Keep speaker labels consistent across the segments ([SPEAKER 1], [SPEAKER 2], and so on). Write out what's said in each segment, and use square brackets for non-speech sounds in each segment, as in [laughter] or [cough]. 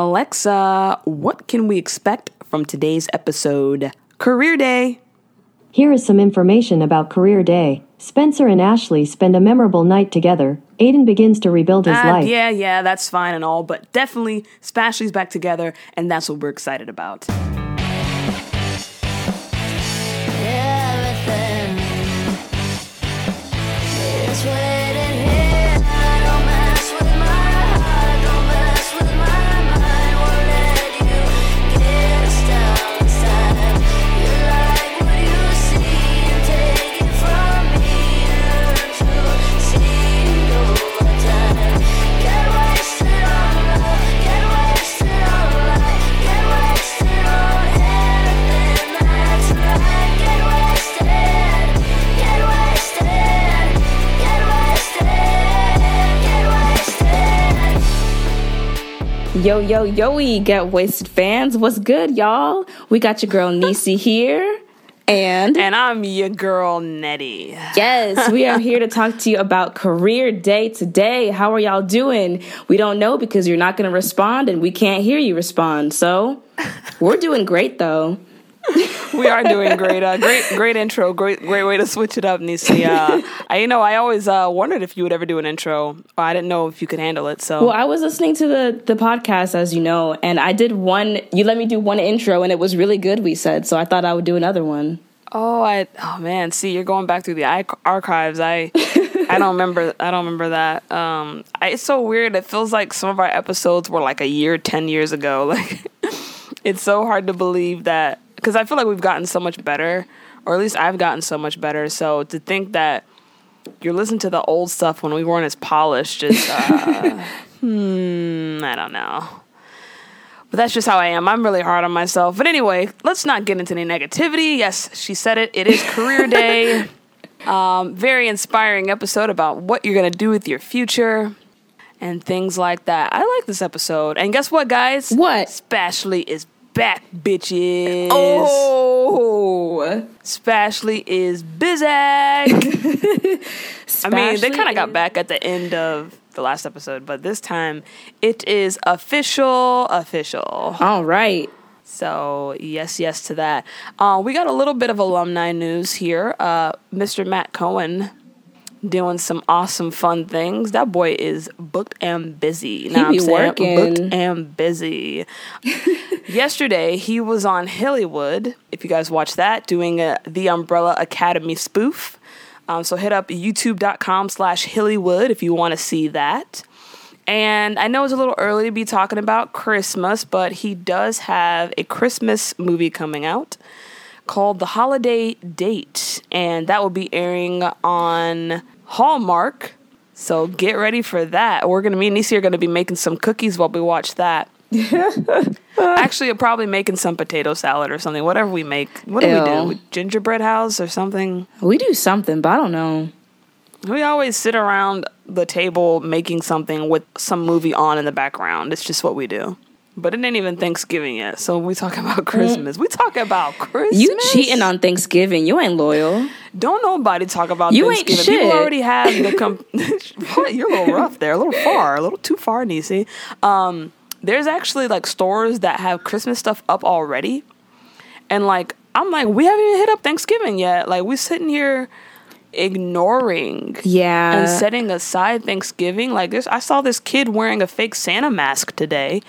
[SPEAKER 1] Alexa, what can we expect from today's episode? Career Day.
[SPEAKER 2] Here is some information about Career Day. Spencer and Ashley spend a memorable night together. Aiden begins to rebuild his
[SPEAKER 1] Uh,
[SPEAKER 2] life.
[SPEAKER 1] yeah, yeah, that's fine and all, but definitely Spashley's back together, and that's what we're excited about.
[SPEAKER 3] Wasted.
[SPEAKER 4] Yo, yo, we Get Wasted fans. What's good, y'all? We got your girl Nisi here. And
[SPEAKER 1] And I'm your girl, Nettie.
[SPEAKER 4] yes, we are [laughs] here to talk to you about Career Day today. How are y'all doing? We don't know because you're not going to respond and we can't hear you respond. So we're doing great though. [laughs]
[SPEAKER 1] We are doing great. Uh, great, great intro. Great, great way to switch it up, Nisi. Uh, [laughs] I, you know, I always uh, wondered if you would ever do an intro. I didn't know if you could handle it. So
[SPEAKER 4] Well, I was listening to the, the podcast, as you know, and I did one, you let me do one intro and it was really good, we said. So I thought I would do another one.
[SPEAKER 1] Oh, I oh man, see, you're going back through the archives. I I don't remember. I don't remember that. Um, I, it's so weird. It feels like some of our episodes were like a year, ten years ago. [laughs] Like, it's so hard to believe that because I feel like we've gotten so much better, or at least I've gotten so much better. So to think that you're listening to the old stuff when we weren't as polished is, uh, [laughs] hmm, I don't know. But that's just how I am. I'm really hard on myself. But anyway, let's not get into any negativity. Yes, she said it. It is career day. [laughs] um, very inspiring episode about what you're going to do with your future and things like that. I like this episode. And guess what, guys?
[SPEAKER 4] What?
[SPEAKER 1] Spashley is back, bitches.
[SPEAKER 4] Oh,
[SPEAKER 1] Spashley is busy. [laughs] I mean, they kind of got back at the end of the last episode, but this time it is official, official.
[SPEAKER 4] all right.
[SPEAKER 1] So yes, yes to that. Uh, we got a little bit of alumni news here. Uh, Mr. Matt Cohen doing some awesome fun things. That boy is booked and busy. Now I'm saying
[SPEAKER 4] working.
[SPEAKER 1] booked and busy. [laughs] Yesterday he was on Hillywood. If you guys watch that, doing a, the Umbrella Academy spoof. Um, so hit up youtube.com slash Hillywood if you want to see that. And I know it's a little early to be talking about Christmas, but he does have a Christmas movie coming out called The Holiday Date, and that will be airing on Hallmark. So get ready for that. We're gonna me and Nisi are gonna be making some cookies while we watch that. [laughs] Actually, probably making some potato salad or something. Whatever we make. What do we
[SPEAKER 4] Ew.
[SPEAKER 1] do? Gingerbread house or something?
[SPEAKER 4] We do something, but I don't know.
[SPEAKER 1] We always sit around the table making something with some movie on in the background. It's just what we do. But it ain't even Thanksgiving yet, so we talk [laughs] about Christmas. We talk about Christmas.
[SPEAKER 4] You cheating on Thanksgiving. You ain't loyal.
[SPEAKER 1] Don't nobody talk about
[SPEAKER 4] You ain't
[SPEAKER 1] Thanksgiving. People already have the. Com- [laughs] [laughs] what? You're a little rough there. A little far. A little too far, Nisi. Um, there's actually like stores that have Christmas stuff up already, and like I'm like we haven't even hit up Thanksgiving yet. Like we sitting here ignoring
[SPEAKER 4] Yeah.
[SPEAKER 1] and setting aside Thanksgiving. Like this, I saw this kid wearing a fake Santa mask today.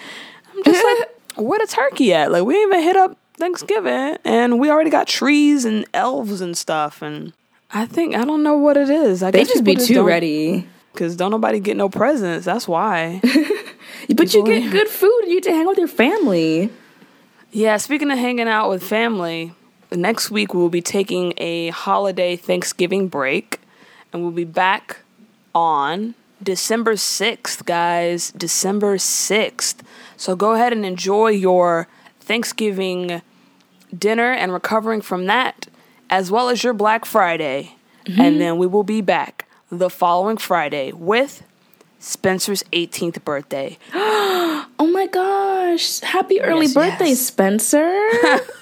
[SPEAKER 1] I'm just like, where the turkey at? Like we ain't even hit up Thanksgiving, and we already got trees and elves and stuff. And I think I don't know what it is. I
[SPEAKER 4] they just be
[SPEAKER 1] people
[SPEAKER 4] too ready.
[SPEAKER 1] Cause don't nobody get no presents. That's why. [laughs]
[SPEAKER 4] But you
[SPEAKER 1] People-
[SPEAKER 4] get good food. You get to hang out with your family.
[SPEAKER 1] yeah. Speaking of hanging out with family, next week we'll be taking a holiday Thanksgiving break, and we'll be back on December 6th, guys. December 6th. So go ahead and enjoy your Thanksgiving dinner and recovering from that, as well as your Black Friday. And then we will be back the following Friday with Spencer's 18th birthday. [gasps]
[SPEAKER 4] Oh my gosh. Happy early
[SPEAKER 1] Yes,
[SPEAKER 4] birthday,
[SPEAKER 1] yes.
[SPEAKER 4] Spencer.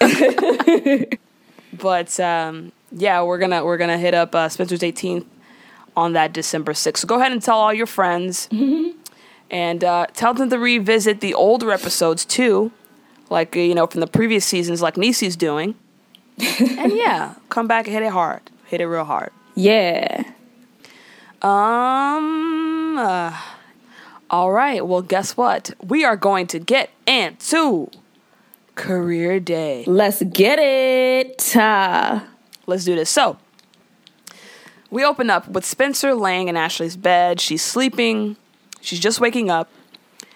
[SPEAKER 4] [laughs]
[SPEAKER 1] But um, yeah, we're gonna we're gonna hit up uh, Spencer's 18th on that December 6th. So go ahead and tell all your friends. And uh, tell them to revisit the older episodes too, like uh, you know from the previous seasons, like Nisi's doing. [laughs] and yeah, come back and hit it hard, hit it real hard.
[SPEAKER 4] Yeah.
[SPEAKER 1] Um. uh, all right. Well, guess what? We are going to get into career day.
[SPEAKER 4] Let's get it. Ah.
[SPEAKER 1] Let's do this. So, we open up with Spencer laying in Ashley's bed. She's sleeping. She's just waking up.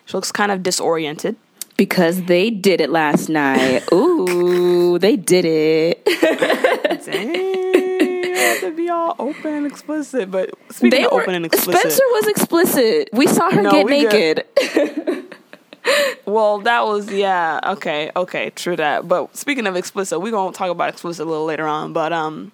[SPEAKER 1] She looks kind of disoriented.
[SPEAKER 4] because they did it last night. [laughs] Ooh, they did it.
[SPEAKER 1] Dang, have to be all open and explicit. But speaking
[SPEAKER 4] They
[SPEAKER 1] of
[SPEAKER 4] were,
[SPEAKER 1] open and explicit,
[SPEAKER 4] Spencer was explicit. We saw her
[SPEAKER 1] No,
[SPEAKER 4] get naked. [laughs] [laughs]
[SPEAKER 1] well, that was yeah. Okay, okay, true that. But speaking of explicit, we're gonna talk about explicit a little later on. But um,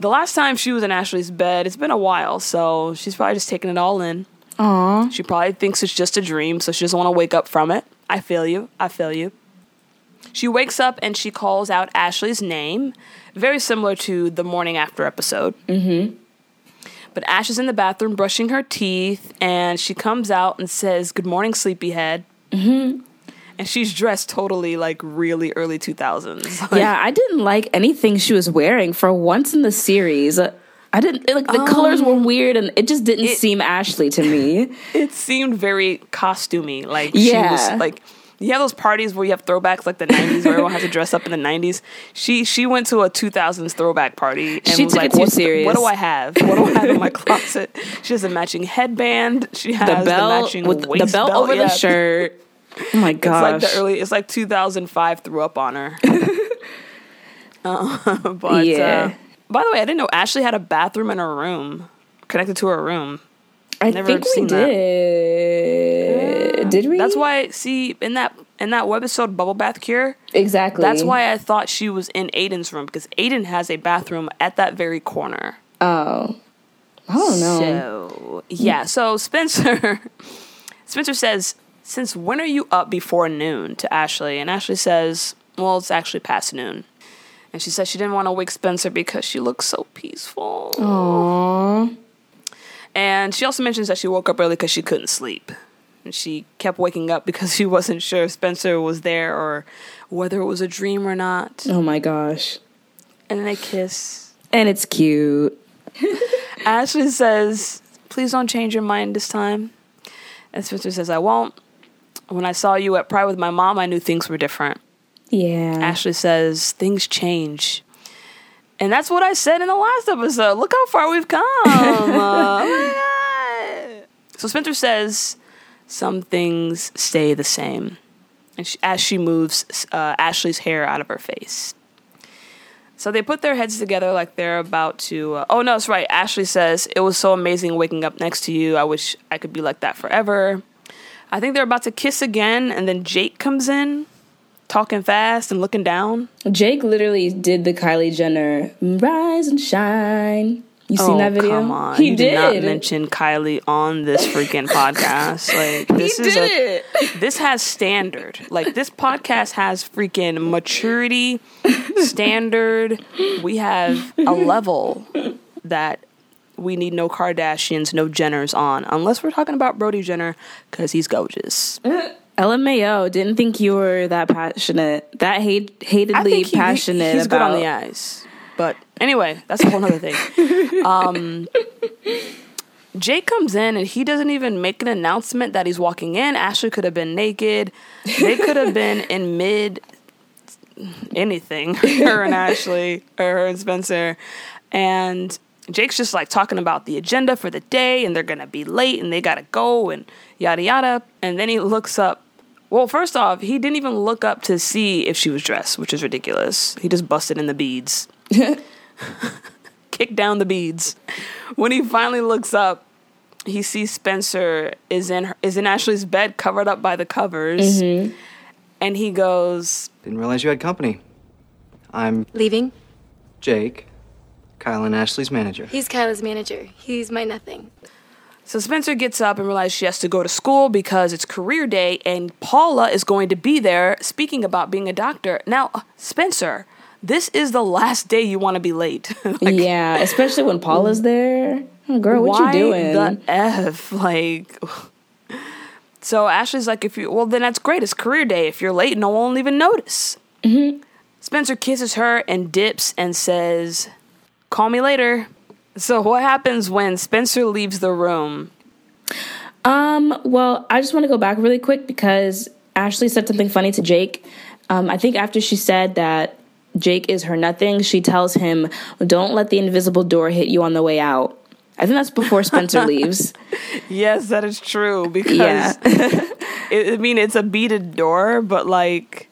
[SPEAKER 1] the last time she was in Ashley's bed, it's been a while, so she's probably just taking it all in.
[SPEAKER 4] Aw.
[SPEAKER 1] She probably thinks it's just a dream, so she doesn't want to wake up from it. I feel you. I feel you. She wakes up and she calls out Ashley's name, very similar to the morning after episode. Mm-hmm. But Ash is in the bathroom brushing her teeth, and she comes out and says, "Good morning, sleepyhead." Mm-hmm. And she's dressed totally like really early two thousands. [laughs]
[SPEAKER 4] yeah, I didn't like anything she was wearing for once in the series. Uh, I didn't like the colors were weird and it just didn't
[SPEAKER 1] it-
[SPEAKER 4] seem Ashley to me. [laughs]
[SPEAKER 1] it seemed very costumey. Like she
[SPEAKER 4] Yeah.
[SPEAKER 1] was like you have those parties where you have throwbacks like the nineties where everyone has to dress up in the nineties. She she went to a two thousands throwback party and
[SPEAKER 4] She
[SPEAKER 1] was like,
[SPEAKER 4] it too
[SPEAKER 1] "What's the- what do I have? What do I have in my [laughs] closet? She has a matching headband. She has
[SPEAKER 4] The belt
[SPEAKER 1] matching
[SPEAKER 4] with the belt
[SPEAKER 1] belt,
[SPEAKER 4] over
[SPEAKER 1] yeah.
[SPEAKER 4] the shirt. Oh my [laughs]
[SPEAKER 1] It's
[SPEAKER 4] gosh.
[SPEAKER 1] like the early. It's like 2005 threw up on her. Uh, but
[SPEAKER 4] Yeah.
[SPEAKER 1] uh, by the way, I didn't know Ashley had a bathroom in her room connected to her room.
[SPEAKER 4] I
[SPEAKER 1] never
[SPEAKER 4] think we
[SPEAKER 1] seen that.
[SPEAKER 4] did. Did we?
[SPEAKER 1] That's why. See, in that in that webisode, Bubble Bath Cure.
[SPEAKER 4] exactly.
[SPEAKER 1] That's why I thought she was in Aiden's room because Aiden has a bathroom at that very corner.
[SPEAKER 4] Oh, I don't know.
[SPEAKER 1] So yeah, so Spencer [laughs] Spencer says, Since when are you up before noon to Ashley? And Ashley says, Well, it's actually past noon. And she says she didn't want to wake Spencer because she looks so peaceful.
[SPEAKER 4] Aww.
[SPEAKER 1] And she also mentions that she woke up early because she couldn't sleep. And she kept waking up because she [laughs] wasn't sure if Spencer was there or whether it was a dream or not.
[SPEAKER 4] Oh my gosh.
[SPEAKER 1] And then they kiss.
[SPEAKER 4] And it's cute. [laughs]
[SPEAKER 1] Ashley says, Please don't change your mind this time. And Spencer says, I won't. When I saw you at Pride with my mom, I knew things were different.
[SPEAKER 4] Yeah.
[SPEAKER 1] Ashley says, Things change. And that's what I said in the last episode. Look how far we've come. Uh, [laughs] oh my God. So Spencer says, Some things stay the same. And she, as she moves uh, Ashley's hair out of her face. So they put their heads together like they're about to. Uh, oh no, it's right. Ashley says it was so amazing waking up next to you. I wish I could be like that forever. I think they're about to kiss again, and then Jake comes in, talking fast and looking down.
[SPEAKER 4] Jake literally did the Kylie Jenner rise and shine. You seen oh, that video?
[SPEAKER 1] Oh, Come on,
[SPEAKER 4] He
[SPEAKER 1] you
[SPEAKER 4] did.
[SPEAKER 1] not mention Kylie on this freaking podcast. [laughs] Like this is
[SPEAKER 4] did
[SPEAKER 1] a this has standard. Like this podcast has freaking maturity, standard. We have a level that we need no Kardashians, no Jenners on, unless we're talking about Brody Jenner because he's gorgeous. [laughs]
[SPEAKER 4] LMAO didn't think you were that passionate, that hate, hatedly
[SPEAKER 1] he-
[SPEAKER 4] passionate
[SPEAKER 1] he's
[SPEAKER 4] about.
[SPEAKER 1] good on the eyes. But anyway, that's a whole other thing. [laughs] Um, Jake comes in and he doesn't even make an announcement that he's walking in. Ashley could have been naked. They could have been in mid anything. [laughs] her and Ashley, or her and Spencer. And Jake's just like talking about the agenda for the day and they're gonna be late and they gotta go and yada yada. And then he looks up. Well, first off, he didn't even look up to see if she was dressed, which is ridiculous. He just busted in the beads. [laughs] Kicked down the beads. When he finally looks up, he sees Spencer is in her, is in Ashley's bed covered up by the covers. Mm-hmm. And he goes,
[SPEAKER 5] Didn't realize you had company. I'm
[SPEAKER 6] Leaving?
[SPEAKER 5] Jake, Kyle and Ashley's manager.
[SPEAKER 6] He's Kyla's manager. He's my nothing.
[SPEAKER 1] So Spencer gets up and realizes she has to go to school because it's career day and Paula is going to be there speaking about being a doctor. Now, uh, Spencer, this is the last day you want to be late. [laughs] like,
[SPEAKER 4] yeah, especially when Paula's there. Girl, what
[SPEAKER 1] why
[SPEAKER 4] you doing?
[SPEAKER 1] the F? [laughs] Like, [sighs] So Ashley's like, if you well, then that's great. It's career day. If you're late, no one will even notice. Mm-hmm. Spencer kisses her and dips and says, "Call me later." So what happens when Spencer leaves the room?
[SPEAKER 4] Um, well, I just want to go back really quick because Ashley said something funny to Jake. Um, I think after she said that Jake is her nothing, she tells him, Don't let the invisible door hit you on the way out. I think that's before Spencer [laughs] leaves.
[SPEAKER 1] Yes, that is true because
[SPEAKER 4] Yeah. [laughs]
[SPEAKER 1] it, I mean it's a beaded door, but like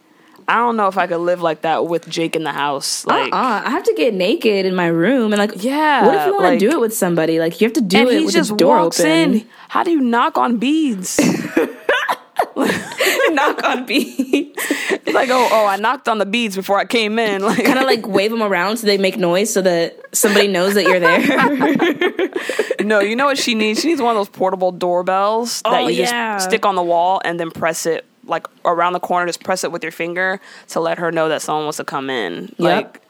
[SPEAKER 1] I don't know if I could live like that with Jake in the house. Uh-uh. Like,
[SPEAKER 4] uh-uh, I have to get naked in my room and like
[SPEAKER 1] Yeah,
[SPEAKER 4] What if you want
[SPEAKER 1] like-
[SPEAKER 4] to do it with somebody? Like you have to do
[SPEAKER 1] and
[SPEAKER 4] it
[SPEAKER 1] he
[SPEAKER 4] with
[SPEAKER 1] just
[SPEAKER 4] the door
[SPEAKER 1] walks
[SPEAKER 4] open.
[SPEAKER 1] in. How do you knock on beads? [laughs] [laughs]
[SPEAKER 4] knock on beads.
[SPEAKER 1] It's like, oh, oh, I knocked on the beads before I came in. [laughs] Like,
[SPEAKER 4] kind of like wave them around so they make noise so that somebody knows that you're there.
[SPEAKER 1] no, you know what she needs? She needs one of those portable doorbells oh, that
[SPEAKER 4] Oh,
[SPEAKER 1] you
[SPEAKER 4] yeah.
[SPEAKER 1] just stick on the wall and then press it like around the corner. Just press it with your finger to let her know that someone wants to come in. Like,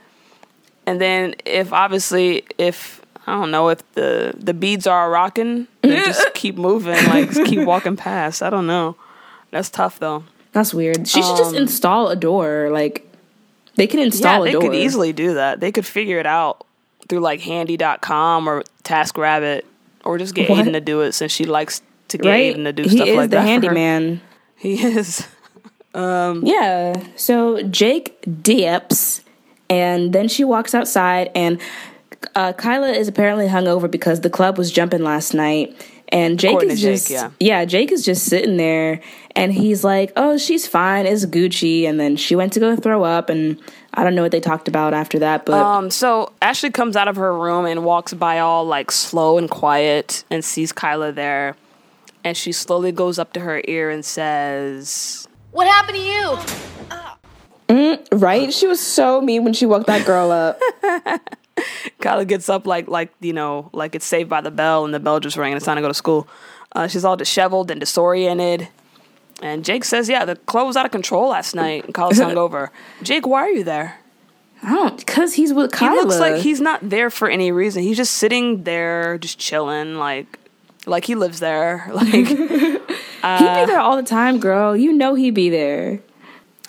[SPEAKER 1] and then if obviously if I don't know if the the beads are rocking, then [laughs] just keep moving, like just keep walking past. I don't know. That's tough though.
[SPEAKER 4] That's weird. She should just install a door. Like they can install
[SPEAKER 1] Um, yeah,
[SPEAKER 4] a door.
[SPEAKER 1] they could easily do that. They could figure it out through like handy.com or TaskRabbit or just get
[SPEAKER 4] What?
[SPEAKER 1] Aiden to do it since she likes to get
[SPEAKER 4] right?
[SPEAKER 1] Aiden to do
[SPEAKER 4] he
[SPEAKER 1] stuff like
[SPEAKER 4] the
[SPEAKER 1] that. her.
[SPEAKER 4] handyman.
[SPEAKER 1] He is.
[SPEAKER 4] Yeah. So Jake dips, and then she walks outside, and uh, Kyla is apparently hungover because the club was jumping last night. And Jake is
[SPEAKER 1] to Jake,
[SPEAKER 4] just
[SPEAKER 1] yeah.
[SPEAKER 4] Jake is just sitting there, and he's like, "Oh, she's fine. It's Gucci." And then she went to go throw up, and I don't know what they talked about after that, but
[SPEAKER 1] Um, so Ashley comes out of her room and walks by all like slow and quiet and sees Kyla there. And she slowly goes up to her ear and says,
[SPEAKER 6] What happened to you?
[SPEAKER 4] right? She was so mean when she woke that girl up. [laughs]
[SPEAKER 1] Kyla gets up like like you know like it's saved by the bell and the bell just rang and it's time to go to school. Uh, she's all disheveled and disoriented. And Jake says, "Yeah, the club was out of control last night. And Kyla's hungover. [laughs] Jake, why are you there?
[SPEAKER 4] I don't because he's with
[SPEAKER 1] He
[SPEAKER 4] Kyla.
[SPEAKER 1] looks like he's not there for any reason. He's just sitting there, just chilling, like like he lives there. [laughs] [laughs] Like
[SPEAKER 4] He'd be there all the time, girl. You know he'd be there.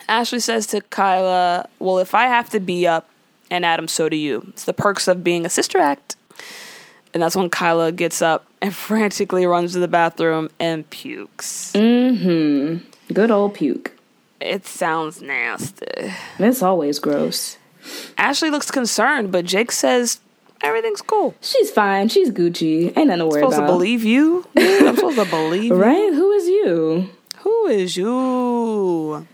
[SPEAKER 1] Ashley says to Kyla, "Well, if I have to be up, and Adam, so do you. It's the perks of being a sister act." And that's when Kyla gets up and [laughs] frantically runs to the bathroom and pukes. Mm-hmm.
[SPEAKER 4] Good old puke.
[SPEAKER 1] It sounds nasty.
[SPEAKER 4] It's always gross.
[SPEAKER 1] Ashley looks concerned, but Jake says everything's cool.
[SPEAKER 4] She's fine. She's Gucci. Ain't nothing to worry
[SPEAKER 1] supposed
[SPEAKER 4] about.
[SPEAKER 1] to believe you? Dude, [laughs] I'm supposed to believe you?
[SPEAKER 4] Right? Who is you?
[SPEAKER 1] Who is you?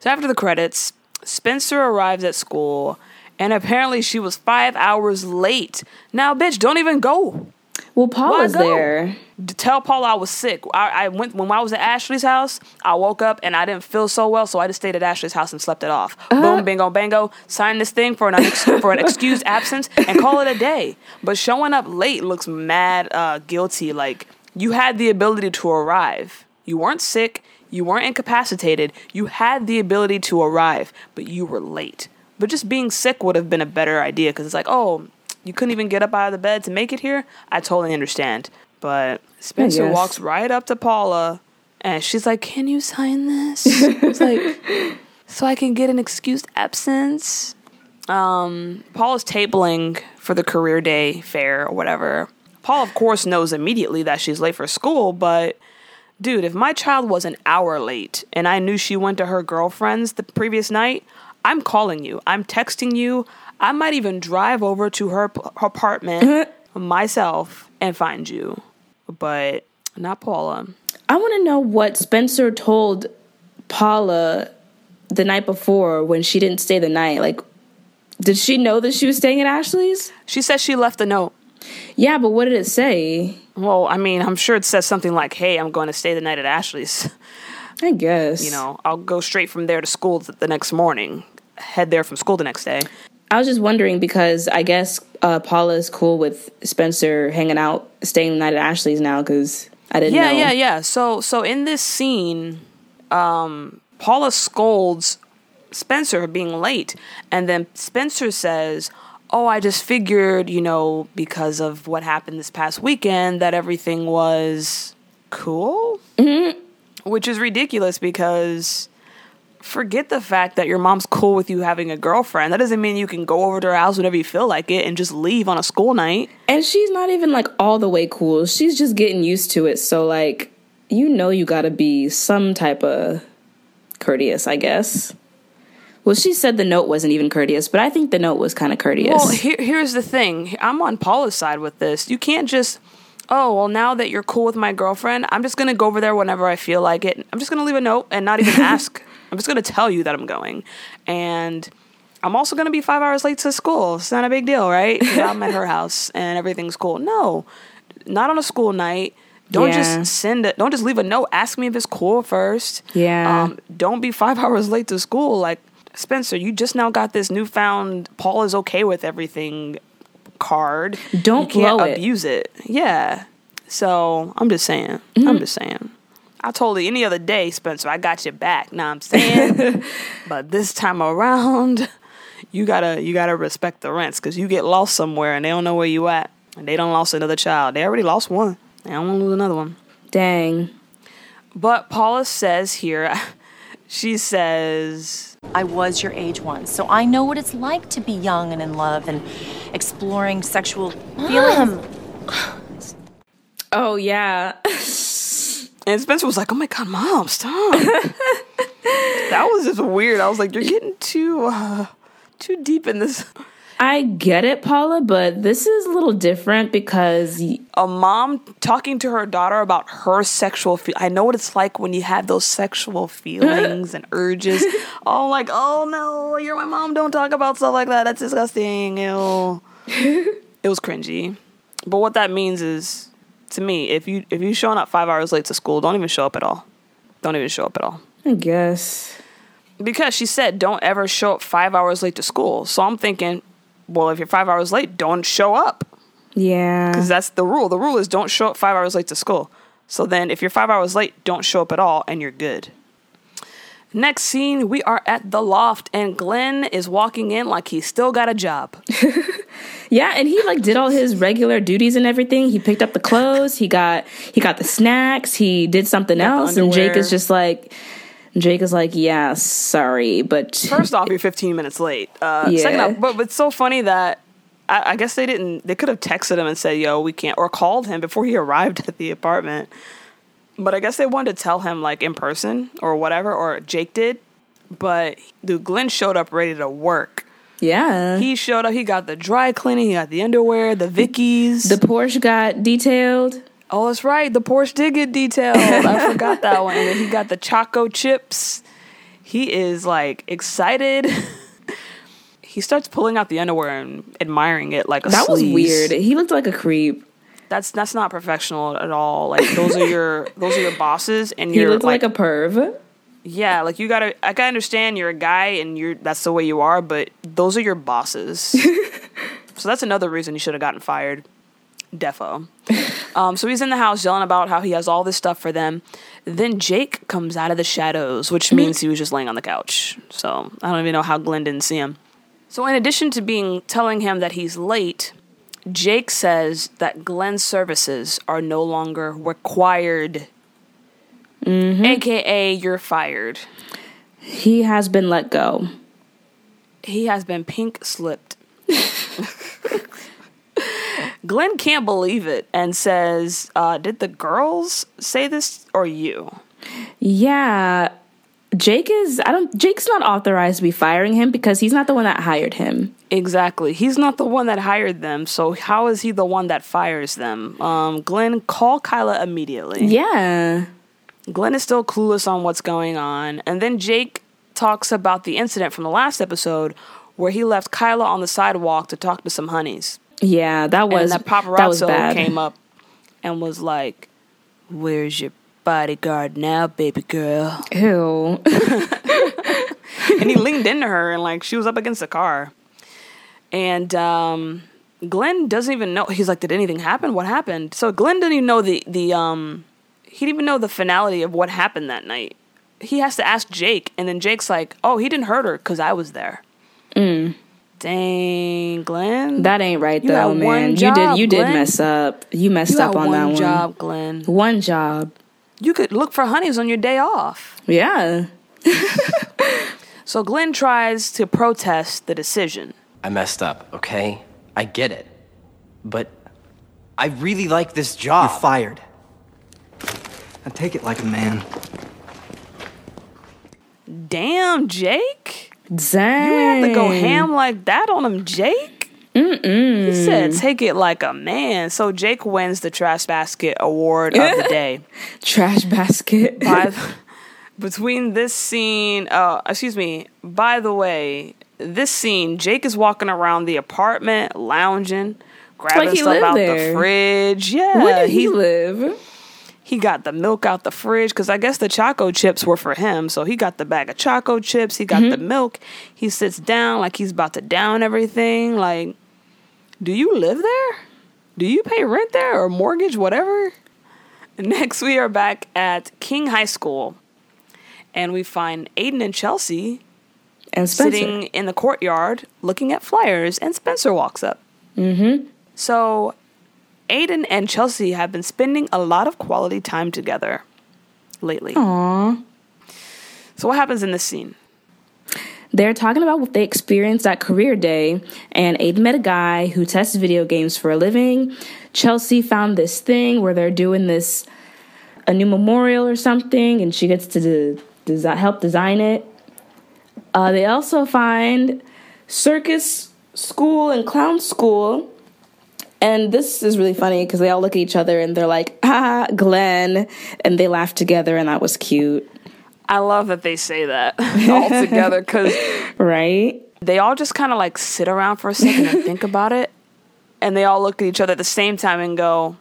[SPEAKER 1] So after the credits, Spencer arrives at school, and apparently she was five hours late. Now, bitch, don't even go.
[SPEAKER 4] Well, Paula's
[SPEAKER 1] go?
[SPEAKER 4] there.
[SPEAKER 1] Tell Paul I was sick. I, I went when I was at Ashley's house. I woke up and I didn't feel so well, so I just stayed at Ashley's house and slept it off. Boom, bingo, bango. Sign this thing for an unex- [laughs] for an excused absence and call it a day. But showing up late looks mad uh, guilty. Like you had the ability to arrive. You weren't sick. You weren't incapacitated. You had the ability to arrive, but you were late. But just being sick would have been a better idea because it's like, oh, you couldn't even get up out of the bed to make it here. I totally understand. But Spencer walks right up to Paula and she's like, Can you sign this? it's like, [laughs] so I can get an excused absence. Um, Paula's tabling for the career day fair or whatever. Paul, of course, knows immediately that she's late for school, but dude, if my child was an hour late and I knew she went to her girlfriend's the previous night, I'm calling you. I'm texting you. I might even drive over to her, her apartment mm-hmm. myself and find you. But not Paula.
[SPEAKER 4] I want to know what Spencer told Paula the night before when she didn't stay the night. Like, did she know that she was staying at Ashley's?
[SPEAKER 1] She says she left a note.
[SPEAKER 4] Yeah, but what did it say?
[SPEAKER 1] Well, I mean, I'm sure it says something like, "Hey, I'm going to stay the night at Ashley's."
[SPEAKER 4] I guess.
[SPEAKER 1] You know, I'll go straight from there to school th- the next morning. Head there from school the next day.
[SPEAKER 4] I was just wondering because I guess uh, Paula's cool with Spencer hanging out, staying the night at Ashley's now because I didn't
[SPEAKER 1] Yeah,
[SPEAKER 4] know.
[SPEAKER 1] yeah, yeah. So, so in this scene, um, Paula scolds Spencer for being late, and then Spencer says, "Oh, I just figured, you know, because of what happened this past weekend, that everything was cool." which is ridiculous because forget the fact that your mom's cool with you having a girlfriend. That doesn't mean you can go over to her house whenever you feel like it and just leave on a school night.
[SPEAKER 4] And she's not even like all the way cool. She's just getting used to it. So like, you know, you got to be some type of courteous, I guess. Well, she said the note wasn't even courteous, but I think the note was kind of courteous.
[SPEAKER 1] Well, here, here's the thing. I'm on Paula's side with this. You can't just, oh, well, now that you're cool with my girlfriend, I'm just going to go over there whenever I feel like it. I'm just going to leave a note and not even [laughs] ask. I'm just going to tell you that I'm going. And I'm also going to be five hours late to school. It's not a big deal, right? [laughs] I'm at her house and everything's cool. No, not on a school night. Don't
[SPEAKER 4] Yeah.
[SPEAKER 1] just send it. Don't just leave a note. Ask me if it's cool first.
[SPEAKER 4] Yeah.
[SPEAKER 1] Um, don't be five [laughs] hours late to school. Like Spencer, you just now got this newfound Paul is okay with everything card.
[SPEAKER 4] Don't
[SPEAKER 1] you
[SPEAKER 4] blow it.
[SPEAKER 1] abuse it. Yeah. So I'm just saying.
[SPEAKER 4] Mm-hmm.
[SPEAKER 1] I'm just saying. I told you any other day, Spencer, I got your back. Now I'm saying, [laughs] but this time around, you gotta you gotta respect the rents because you get lost somewhere and they don't know where you at, and they don't lost another child. They already lost one. They don't want to lose another one.
[SPEAKER 4] Dang.
[SPEAKER 1] But Paula says here, [laughs] she says,
[SPEAKER 7] I was your age once, so I know what it's like to be young and in love and exploring sexual feelings.
[SPEAKER 4] Oh, yeah. [laughs]
[SPEAKER 1] and Spencer was like, "Oh my god, mom, stop." [laughs] that was just weird. I was like, "You're getting too uh, too deep in this."
[SPEAKER 4] I get it, Paula, but this is a little different because y-
[SPEAKER 1] A mom talking to her daughter about her sexual. Fe- I know what it's like when you have those sexual feelings [laughs] and urges. Oh, like, oh no, you're my mom. Don't talk about stuff like that. That's disgusting. Ew. [laughs] it was cringy. But what that means is, to me, if you if you showing up five hours late to school, don't even show up at all. Don't even show up at all.
[SPEAKER 4] I guess.
[SPEAKER 1] Because she said, don't ever show up five hours late to school. So I'm thinking, well, if you're five hours late, don't show up.
[SPEAKER 4] Yeah.
[SPEAKER 1] Because that's the rule. The rule is don't show up five hours late to school. So then if you're five hours late, don't show up at all and you're good. Next scene, we are at the loft and Glenn is walking in like he's still got a job. [laughs]
[SPEAKER 4] Yeah, and he like did all his regular duties and everything. He picked up the clothes, he got he got the snacks, he did something
[SPEAKER 1] Got
[SPEAKER 4] else, and Jake is just like Jake is like, yeah, sorry, but
[SPEAKER 1] First off, you're 15 minutes late. Uh, Second
[SPEAKER 4] Yeah.
[SPEAKER 1] off, but, but it's so funny that I, I guess they didn't, they could have texted him and said, yo, we can't, or called him before he [laughs] arrived at the apartment. But I guess they wanted to tell him like in person or whatever, or Jake did. But dude, Glenn showed up ready to work.
[SPEAKER 4] Yeah,
[SPEAKER 1] He showed up. He got the dry cleaning. He got the underwear, the Vickies.
[SPEAKER 4] the Porsche got detailed.
[SPEAKER 1] oh, that's right. The Porsche did get detailed. I [laughs] forgot that one. And then he got the Choco chips. He is like excited. [laughs] he starts pulling out the underwear and admiring it like a
[SPEAKER 4] That was weird. He looked like a creep.
[SPEAKER 1] That's that's not professional at all. Like those are your those are your bosses, and you're
[SPEAKER 4] looked like, a perv.
[SPEAKER 1] Yeah. Like you gotta. I can understand you're a guy and you're that's the way you are, but those are your bosses. [laughs] so that's another reason you should have gotten fired. Defo. Um, so he's in the house yelling about how he has all this stuff for them. Then Jake comes out of the shadows, which means he was just laying on the couch. So I don't even know how Glenn didn't see him. So in addition to being telling him that he's late, Jake says that Glenn's services are no longer required. AKA you're fired.
[SPEAKER 4] He has been let go.
[SPEAKER 1] He has been pink slipped. Glenn can't believe it and says, uh, Did the girls say this or you?
[SPEAKER 4] Yeah. Jake is I don't Jake's not authorized to be firing him because he's not the one that hired him.
[SPEAKER 1] Exactly. He's not the one that hired them, so how is he the one that fires them? Um, Glenn, call Kyla immediately.
[SPEAKER 4] Yeah.
[SPEAKER 1] Glenn is still clueless on what's going on. And then Jake talks about the incident from the last episode where he left Kyla on the sidewalk to talk to some honeys.
[SPEAKER 4] Yeah, that was
[SPEAKER 1] and that
[SPEAKER 4] that was
[SPEAKER 1] paparazzo
[SPEAKER 4] bad.
[SPEAKER 1] came up and was like, Where's your bodyguard now, baby girl?
[SPEAKER 4] Ew. [laughs]
[SPEAKER 1] and he leaned into her and like she was up against the car. And um Glenn doesn't even know he's like, Did anything happen? What happened? So Glenn didn't even know the the um he didn't even know the finality of what happened that night. He has to ask Jake, and then Jake's like, Oh, he didn't hurt her because I was there. Mm. Dang, Glenn.
[SPEAKER 4] That ain't right
[SPEAKER 1] You
[SPEAKER 4] though,
[SPEAKER 1] got one
[SPEAKER 4] man. you did you did mess up. You messed
[SPEAKER 1] you
[SPEAKER 4] up on
[SPEAKER 1] one
[SPEAKER 4] that one.
[SPEAKER 1] job, Glenn.
[SPEAKER 4] One job.
[SPEAKER 1] you could look for honeys on your day off.
[SPEAKER 4] Yeah. [laughs]
[SPEAKER 1] So Glenn tries to protest the decision.
[SPEAKER 8] I messed up, okay? I get it. But I really like this job.
[SPEAKER 5] You're fired. Now take it like a man.
[SPEAKER 1] Damn, Jake.
[SPEAKER 4] Dang.
[SPEAKER 1] You had to go ham like that on him, Jake? Mm-mm. He said, take it like a man. So Jake wins the Trash Basket Award of the day. [laughs]
[SPEAKER 4] Trash basket.
[SPEAKER 1] By, [laughs] between this scene, uh, excuse me, by the way, this scene, Jake is walking around the apartment, lounging, grabbing
[SPEAKER 4] like he
[SPEAKER 1] stuff out
[SPEAKER 4] there.
[SPEAKER 1] the fridge. Yeah,
[SPEAKER 4] Where did he live?
[SPEAKER 1] He got the milk out the fridge because I guess the Choco chips were for him. So he got the bag of Choco chips. He got the milk. He sits down like he's about to down everything. Like, do you live there? Do you pay rent there or mortgage, whatever? Next, we are back at King High School, and we find Aiden and Chelsea
[SPEAKER 4] And Spencer.
[SPEAKER 1] sitting in the courtyard looking at flyers, and Spencer walks up. Mm-hmm. So, Aiden and Chelsea have been spending a lot of quality time together lately.
[SPEAKER 4] Aww.
[SPEAKER 1] So, what happens in this scene?
[SPEAKER 4] They're talking about what they experienced at career day, and Aiden met a guy who tests video games for a living. Chelsea found this thing where they're doing this a new memorial or something, and she gets to de- desi- help design it. Uh, they also find circus school and clown school. And this is really funny because they all look at each other and they're like, ah, Glenn. And they laugh together, and that was cute,
[SPEAKER 1] I love that they say that [laughs] all together because [laughs]
[SPEAKER 4] right?
[SPEAKER 1] they all just kind of like sit around for a second and think about it. And they all look at each other at the same time and go,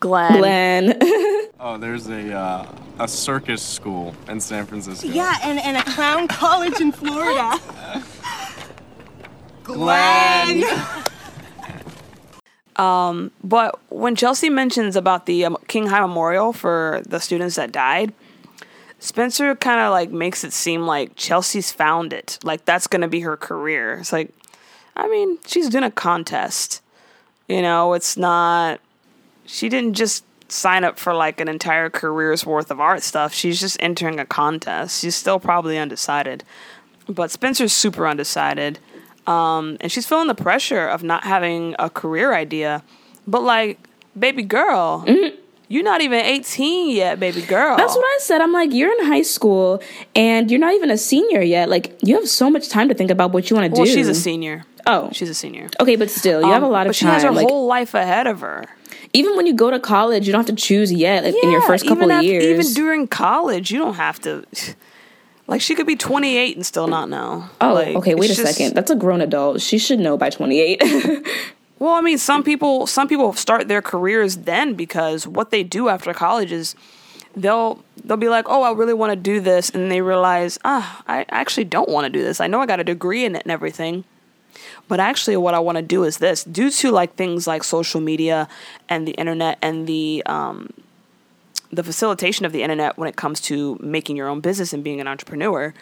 [SPEAKER 1] Glenn.
[SPEAKER 4] Glenn. [laughs]
[SPEAKER 9] Oh, there's a uh, a circus school in San Francisco.
[SPEAKER 10] Yeah, and, and a clown college in Florida.
[SPEAKER 9] Glenn.
[SPEAKER 1] But when Chelsea mentions about the um, King High Memorial for the students that died, Spencer kind of like makes it seem like Chelsea's found it. Like that's going to be her career. It's like, I mean, she's doing a contest. You know, it's not, she didn't just sign up for like an entire career's worth of art stuff. She's just entering a contest. She's still probably undecided. But Spencer's super undecided. Um, and she's feeling the pressure of not having a career idea. But like, baby girl, you're not even 18 yet, baby girl.
[SPEAKER 4] That's what I said. I'm like, you're in high school and you're not even a senior yet. Like, you have so much time to think about what you want to
[SPEAKER 1] Well,
[SPEAKER 4] do.
[SPEAKER 1] she's a senior.
[SPEAKER 4] Oh,
[SPEAKER 1] She's a senior.
[SPEAKER 4] okay, but still, you have a
[SPEAKER 1] Um,
[SPEAKER 4] lot of
[SPEAKER 1] but she
[SPEAKER 4] time.
[SPEAKER 1] has her
[SPEAKER 4] like,
[SPEAKER 1] whole life ahead of her.
[SPEAKER 4] even when you go to college, you don't have to choose yet. Like, in your first couple of
[SPEAKER 1] af-
[SPEAKER 4] years,
[SPEAKER 1] Even during college, you don't have to. Like, she could be 28 and still not know.
[SPEAKER 4] oh,
[SPEAKER 1] Like,
[SPEAKER 4] okay. Wait a
[SPEAKER 1] just-
[SPEAKER 4] second. That's a grown adult. She should know by 28. [laughs]
[SPEAKER 1] Well, I mean, some people some people start their careers then because what they do after college is they'll they'll be like, "Oh, I really want to do this," and they realize, "Ah, I actually don't want to do this. I know I got a degree in it and everything." But actually, what I want to do is this. Due to like things like social media and the internet and the um, the facilitation of the internet when it comes to making your own business and being an entrepreneur,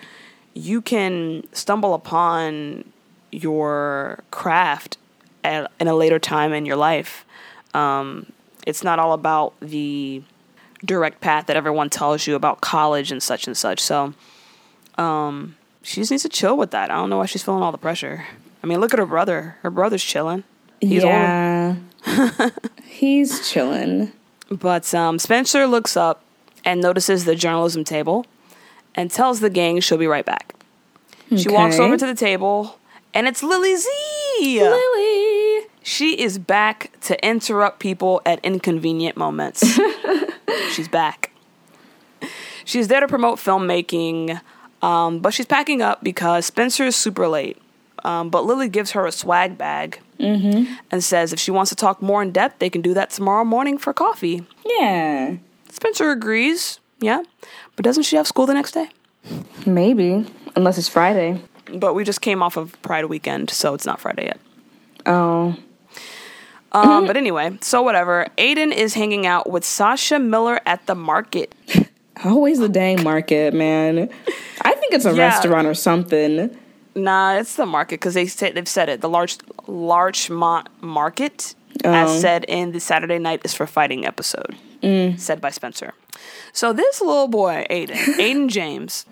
[SPEAKER 1] you can stumble upon your craft at, in a later time in your life. Um, it's not all about the direct path that everyone tells you about college and such and such. So, um, she just needs to chill with that. I don't know why she's feeling all the pressure. I mean, look at her brother. Her brother's chilling. He's old.
[SPEAKER 4] yeah, [laughs] he's chilling.
[SPEAKER 1] But um, Spencer looks up and notices the journalism table and tells the gang she'll be right back. She walks over to the table and it's Lily Z.
[SPEAKER 4] Lily.
[SPEAKER 1] She is back to interrupt people at inconvenient moments. [laughs] she's back. She's there to promote filmmaking, um, but she's packing up because Spencer is super late. Um, but Lily gives her a swag bag and says if she wants to talk more in depth, they can do that tomorrow morning for coffee.
[SPEAKER 4] Yeah,
[SPEAKER 1] Spencer agrees, yeah. But doesn't she have school the next day?
[SPEAKER 4] maybe unless it's Friday.
[SPEAKER 1] But we just came off of Pride weekend, so it's not Friday yet.
[SPEAKER 4] Oh,
[SPEAKER 1] Um, but anyway, so whatever. Aiden is hanging out with Sasha Miller at the market. [laughs]
[SPEAKER 4] always the dang market, man. I think it's a [laughs]
[SPEAKER 1] Yeah.
[SPEAKER 4] restaurant or something.
[SPEAKER 1] Nah, it's the market because they said they've said it. The large Larchmont Market,
[SPEAKER 4] Oh.
[SPEAKER 1] as said in the Saturday Night is for Fighting episode, mm. said by Spencer. So this little boy, Aiden, [laughs] Aiden James,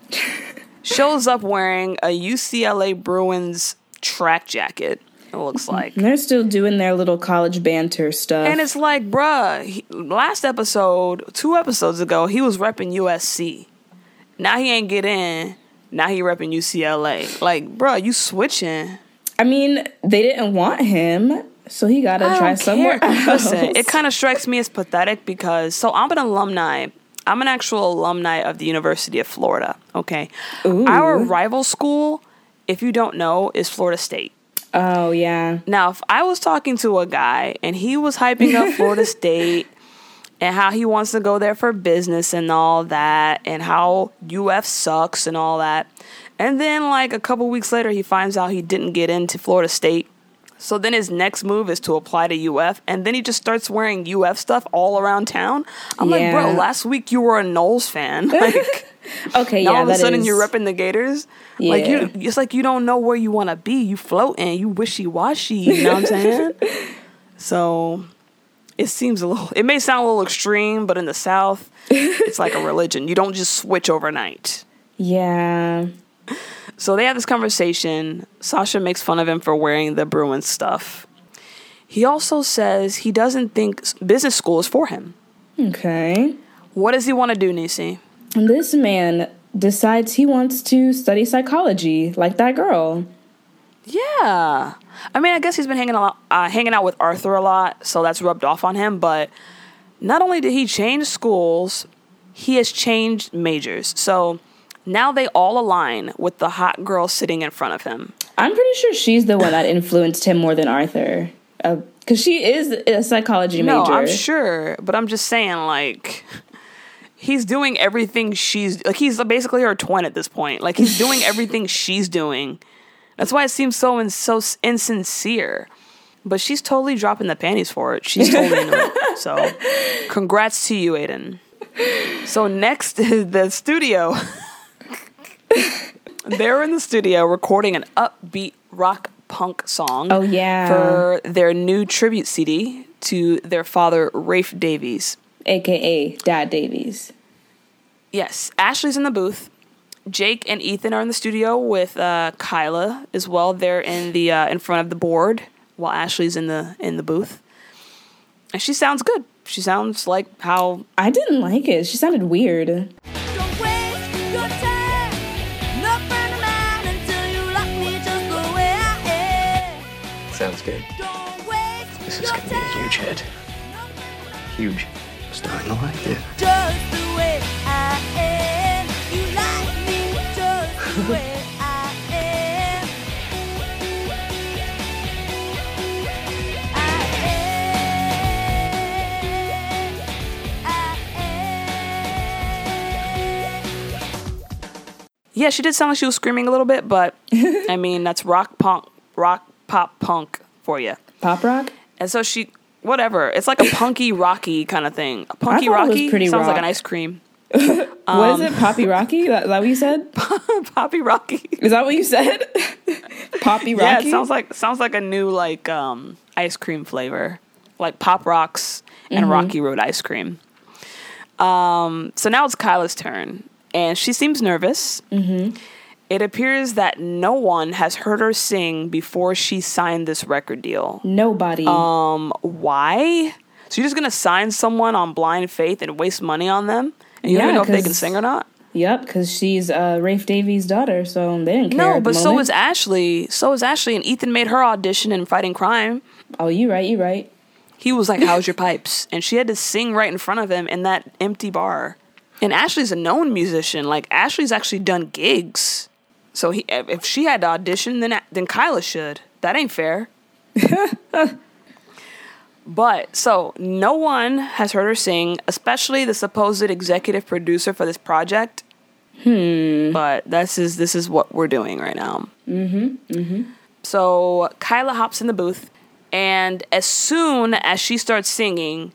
[SPEAKER 1] shows up wearing a UCLA Bruins track jacket. It looks mm-hmm. like.
[SPEAKER 4] They're still doing their little college banter stuff.
[SPEAKER 1] And it's like, bruh, he, last episode, two episodes ago, he was repping USC. Now he ain't get in. Now he repping UCLA. Like, bruh, you switching.
[SPEAKER 4] I mean, they didn't want him, so he gotta try somewhere else. [laughs]
[SPEAKER 1] Listen, it kind of strikes me as pathetic because so I'm an alumni. I'm an actual alumni of the University of Florida. Okay, our rival school, if you don't know, is Florida State.
[SPEAKER 4] Oh yeah.
[SPEAKER 1] Now, if I was talking to a guy and he was hyping up Florida [laughs] State and how he wants to go there for business and all that, and how UF sucks and all that, and then like a couple weeks later, he finds out he didn't get into Florida State. So then his next move is to apply to UF, and then he just starts wearing UF stuff all around town. I'm like, bro, last week you were a Noles fan. [laughs] Like, [laughs]
[SPEAKER 4] Okay,
[SPEAKER 1] now
[SPEAKER 4] yeah,
[SPEAKER 1] all of a sudden
[SPEAKER 4] is-
[SPEAKER 1] you're repping the Gators. Like
[SPEAKER 4] Yeah.
[SPEAKER 1] you, it's like you don't know where you want to be. You floating. You wishy washy. You know what I'm saying? [laughs] so it seems a little. It may sound a little extreme, but in the South, it's like a [laughs] religion. You don't just switch overnight.
[SPEAKER 4] Yeah.
[SPEAKER 1] So they have this conversation. Sasha makes fun of him for wearing the Bruins stuff. He also says he doesn't think business school is for him.
[SPEAKER 4] Okay.
[SPEAKER 1] What does he want to do, Nisi?
[SPEAKER 4] This man decides he wants to study psychology, like that girl.
[SPEAKER 1] Yeah. I mean, I guess he's been hanging out, uh, hanging out with Arthur a lot, so that's rubbed off on him. But not only did he change schools, he has changed majors. So now they all align with the hot girl sitting in front of him.
[SPEAKER 4] I'm pretty sure she's the one that [laughs] influenced him more than Arthur. Because she is a psychology
[SPEAKER 1] No,
[SPEAKER 4] major.
[SPEAKER 1] I'm sure, but I'm just saying, like, he's doing everything she's like. He's basically her twin at this point. Like, he's doing everything she's doing. That's why it seems so so insincere. But she's totally dropping the panties for it. She's totally into it. [laughs] So, congrats to you, Aiden. So next is [laughs] the studio. [laughs] They're in the studio recording an upbeat rock punk song.
[SPEAKER 4] Oh, yeah.
[SPEAKER 1] For their new tribute CD to their father, Rafe Davies.
[SPEAKER 4] AKA Dad Davies.
[SPEAKER 1] Yes, Ashley's in the booth. Jake and Ethan are in the studio with uh, Kyla as well. They're in the uh, in front of the board while Ashley's in the in the booth, and she sounds good. She sounds like how
[SPEAKER 4] I didn't like it. She sounded weird.
[SPEAKER 5] Sounds good. This is gonna be a huge hit. Huge. Starting to like it.
[SPEAKER 3] Way I am.
[SPEAKER 1] yeah, she did sound like she was screaming a little bit, but I [laughs] mean that's rock punk, rock pop punk for you.
[SPEAKER 4] Pop rock.
[SPEAKER 1] And so she, whatever, it's like a [laughs] punky rocky kind of thing. A punky
[SPEAKER 4] thought it was
[SPEAKER 1] rocky
[SPEAKER 4] pretty
[SPEAKER 1] sounds like an ice cream. [laughs]
[SPEAKER 4] what
[SPEAKER 1] Um,
[SPEAKER 4] is it? Poppy Rocky? That, is that what you said? [laughs]
[SPEAKER 1] Poppy Rocky.
[SPEAKER 4] Is that what you said? [laughs] Poppy Rocky?
[SPEAKER 1] Yeah, it sounds like sounds like a new like um ice cream flavor, like Pop Rocks and
[SPEAKER 4] Mhm.
[SPEAKER 1] Rocky Road ice cream. Um, so now it's Kyla's turn, and she seems nervous.
[SPEAKER 4] Mm-hmm.
[SPEAKER 1] It appears that no one has heard her sing before she signed this record deal.
[SPEAKER 4] Nobody.
[SPEAKER 1] Um, why? So you're just gonna sign someone on blind faith and waste money on them, and you don't even know if they can sing or not?
[SPEAKER 4] Yep, because she's uh, Rafe Davies' daughter, so they didn't care.
[SPEAKER 1] No, but so is Ashley. So is Ashley, and Ethan made her audition in Fighting Crime.
[SPEAKER 4] Oh, you right, you right.
[SPEAKER 1] He was like, "How's your [laughs] pipes?" and she had to sing right in front of him in that empty bar. And Ashley's a known musician. Like Ashley's actually done gigs. So he, if she had to audition, then then Kyla should. That ain't fair. [laughs] but so no one has heard her sing, especially the supposed executive producer for this project.
[SPEAKER 4] Hmm.
[SPEAKER 1] But this is this is what we're doing right now.
[SPEAKER 4] Mm-hmm. Mm-hmm.
[SPEAKER 1] So Kyla hops in the booth, and as soon as she starts singing,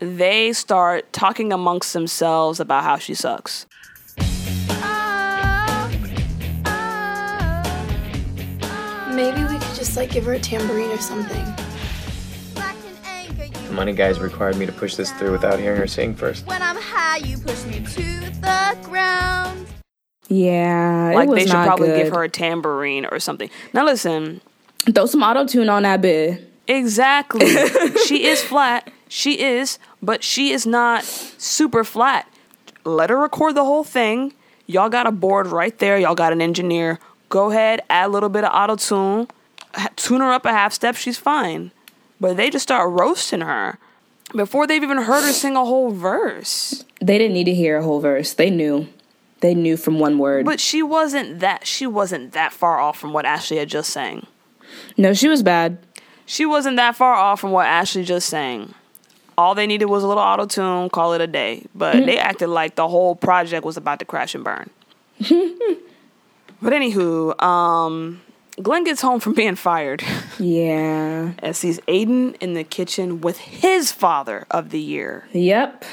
[SPEAKER 1] they start talking amongst themselves about how she sucks.
[SPEAKER 6] Maybe we could just like give her a tambourine or something.
[SPEAKER 5] The money guys required me to push this through without hearing her sing first.
[SPEAKER 3] When I'm high, you push me to the ground.
[SPEAKER 4] Yeah,
[SPEAKER 1] like
[SPEAKER 4] was
[SPEAKER 1] they should
[SPEAKER 4] not
[SPEAKER 1] probably
[SPEAKER 4] good.
[SPEAKER 1] give her a tambourine or something. Now listen,
[SPEAKER 4] Throw some auto tune on that bit.
[SPEAKER 1] exactly. [laughs] she is flat. She is, but she is not super flat. Let her record the whole thing. Y'all got a board right there. Y'all got an engineer. Go ahead, add a little bit of auto tune, tune her up a half step. She's fine. But they just start roasting her before they've even heard her sing a whole verse.
[SPEAKER 4] They didn't need to hear a whole verse. They knew. They knew from one word.
[SPEAKER 1] But she wasn't that. She wasn't that far off from what Ashley had just sang.
[SPEAKER 4] no, she was bad.
[SPEAKER 1] She wasn't that far off from what Ashley just sang. All they needed was a little auto tune, call it a day. But they [laughs] acted like the whole project was about to crash and burn. [laughs] but anywho, um, Glenn gets home from being fired
[SPEAKER 4] Yeah.
[SPEAKER 1] and sees Aiden in the kitchen with his father of the year.
[SPEAKER 4] Yep.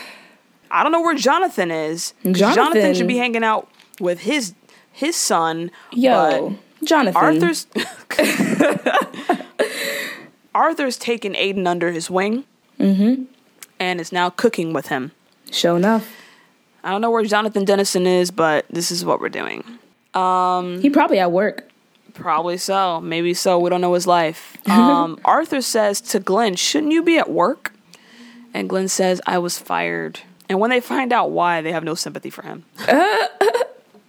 [SPEAKER 1] I don't know where Jonathan is.
[SPEAKER 4] Jonathan-
[SPEAKER 1] Jonathan should be hanging out with his his son.
[SPEAKER 4] Yo, Jonathan.
[SPEAKER 1] Arthur's [laughs] Arthur's taken Aiden under his wing
[SPEAKER 4] Mm-hmm.
[SPEAKER 1] and is now cooking with him.
[SPEAKER 4] Show enough.
[SPEAKER 1] I don't know where Jonathan Dennison is, but this is what we're doing. Um,
[SPEAKER 4] He probably at work.
[SPEAKER 1] Probably so. Maybe so. We don't know his life. [laughs] Um, Arthur says to Glenn, Shouldn't you be at work? And Glenn says, I was fired. And when they find out why, they have no sympathy for him. [laughs]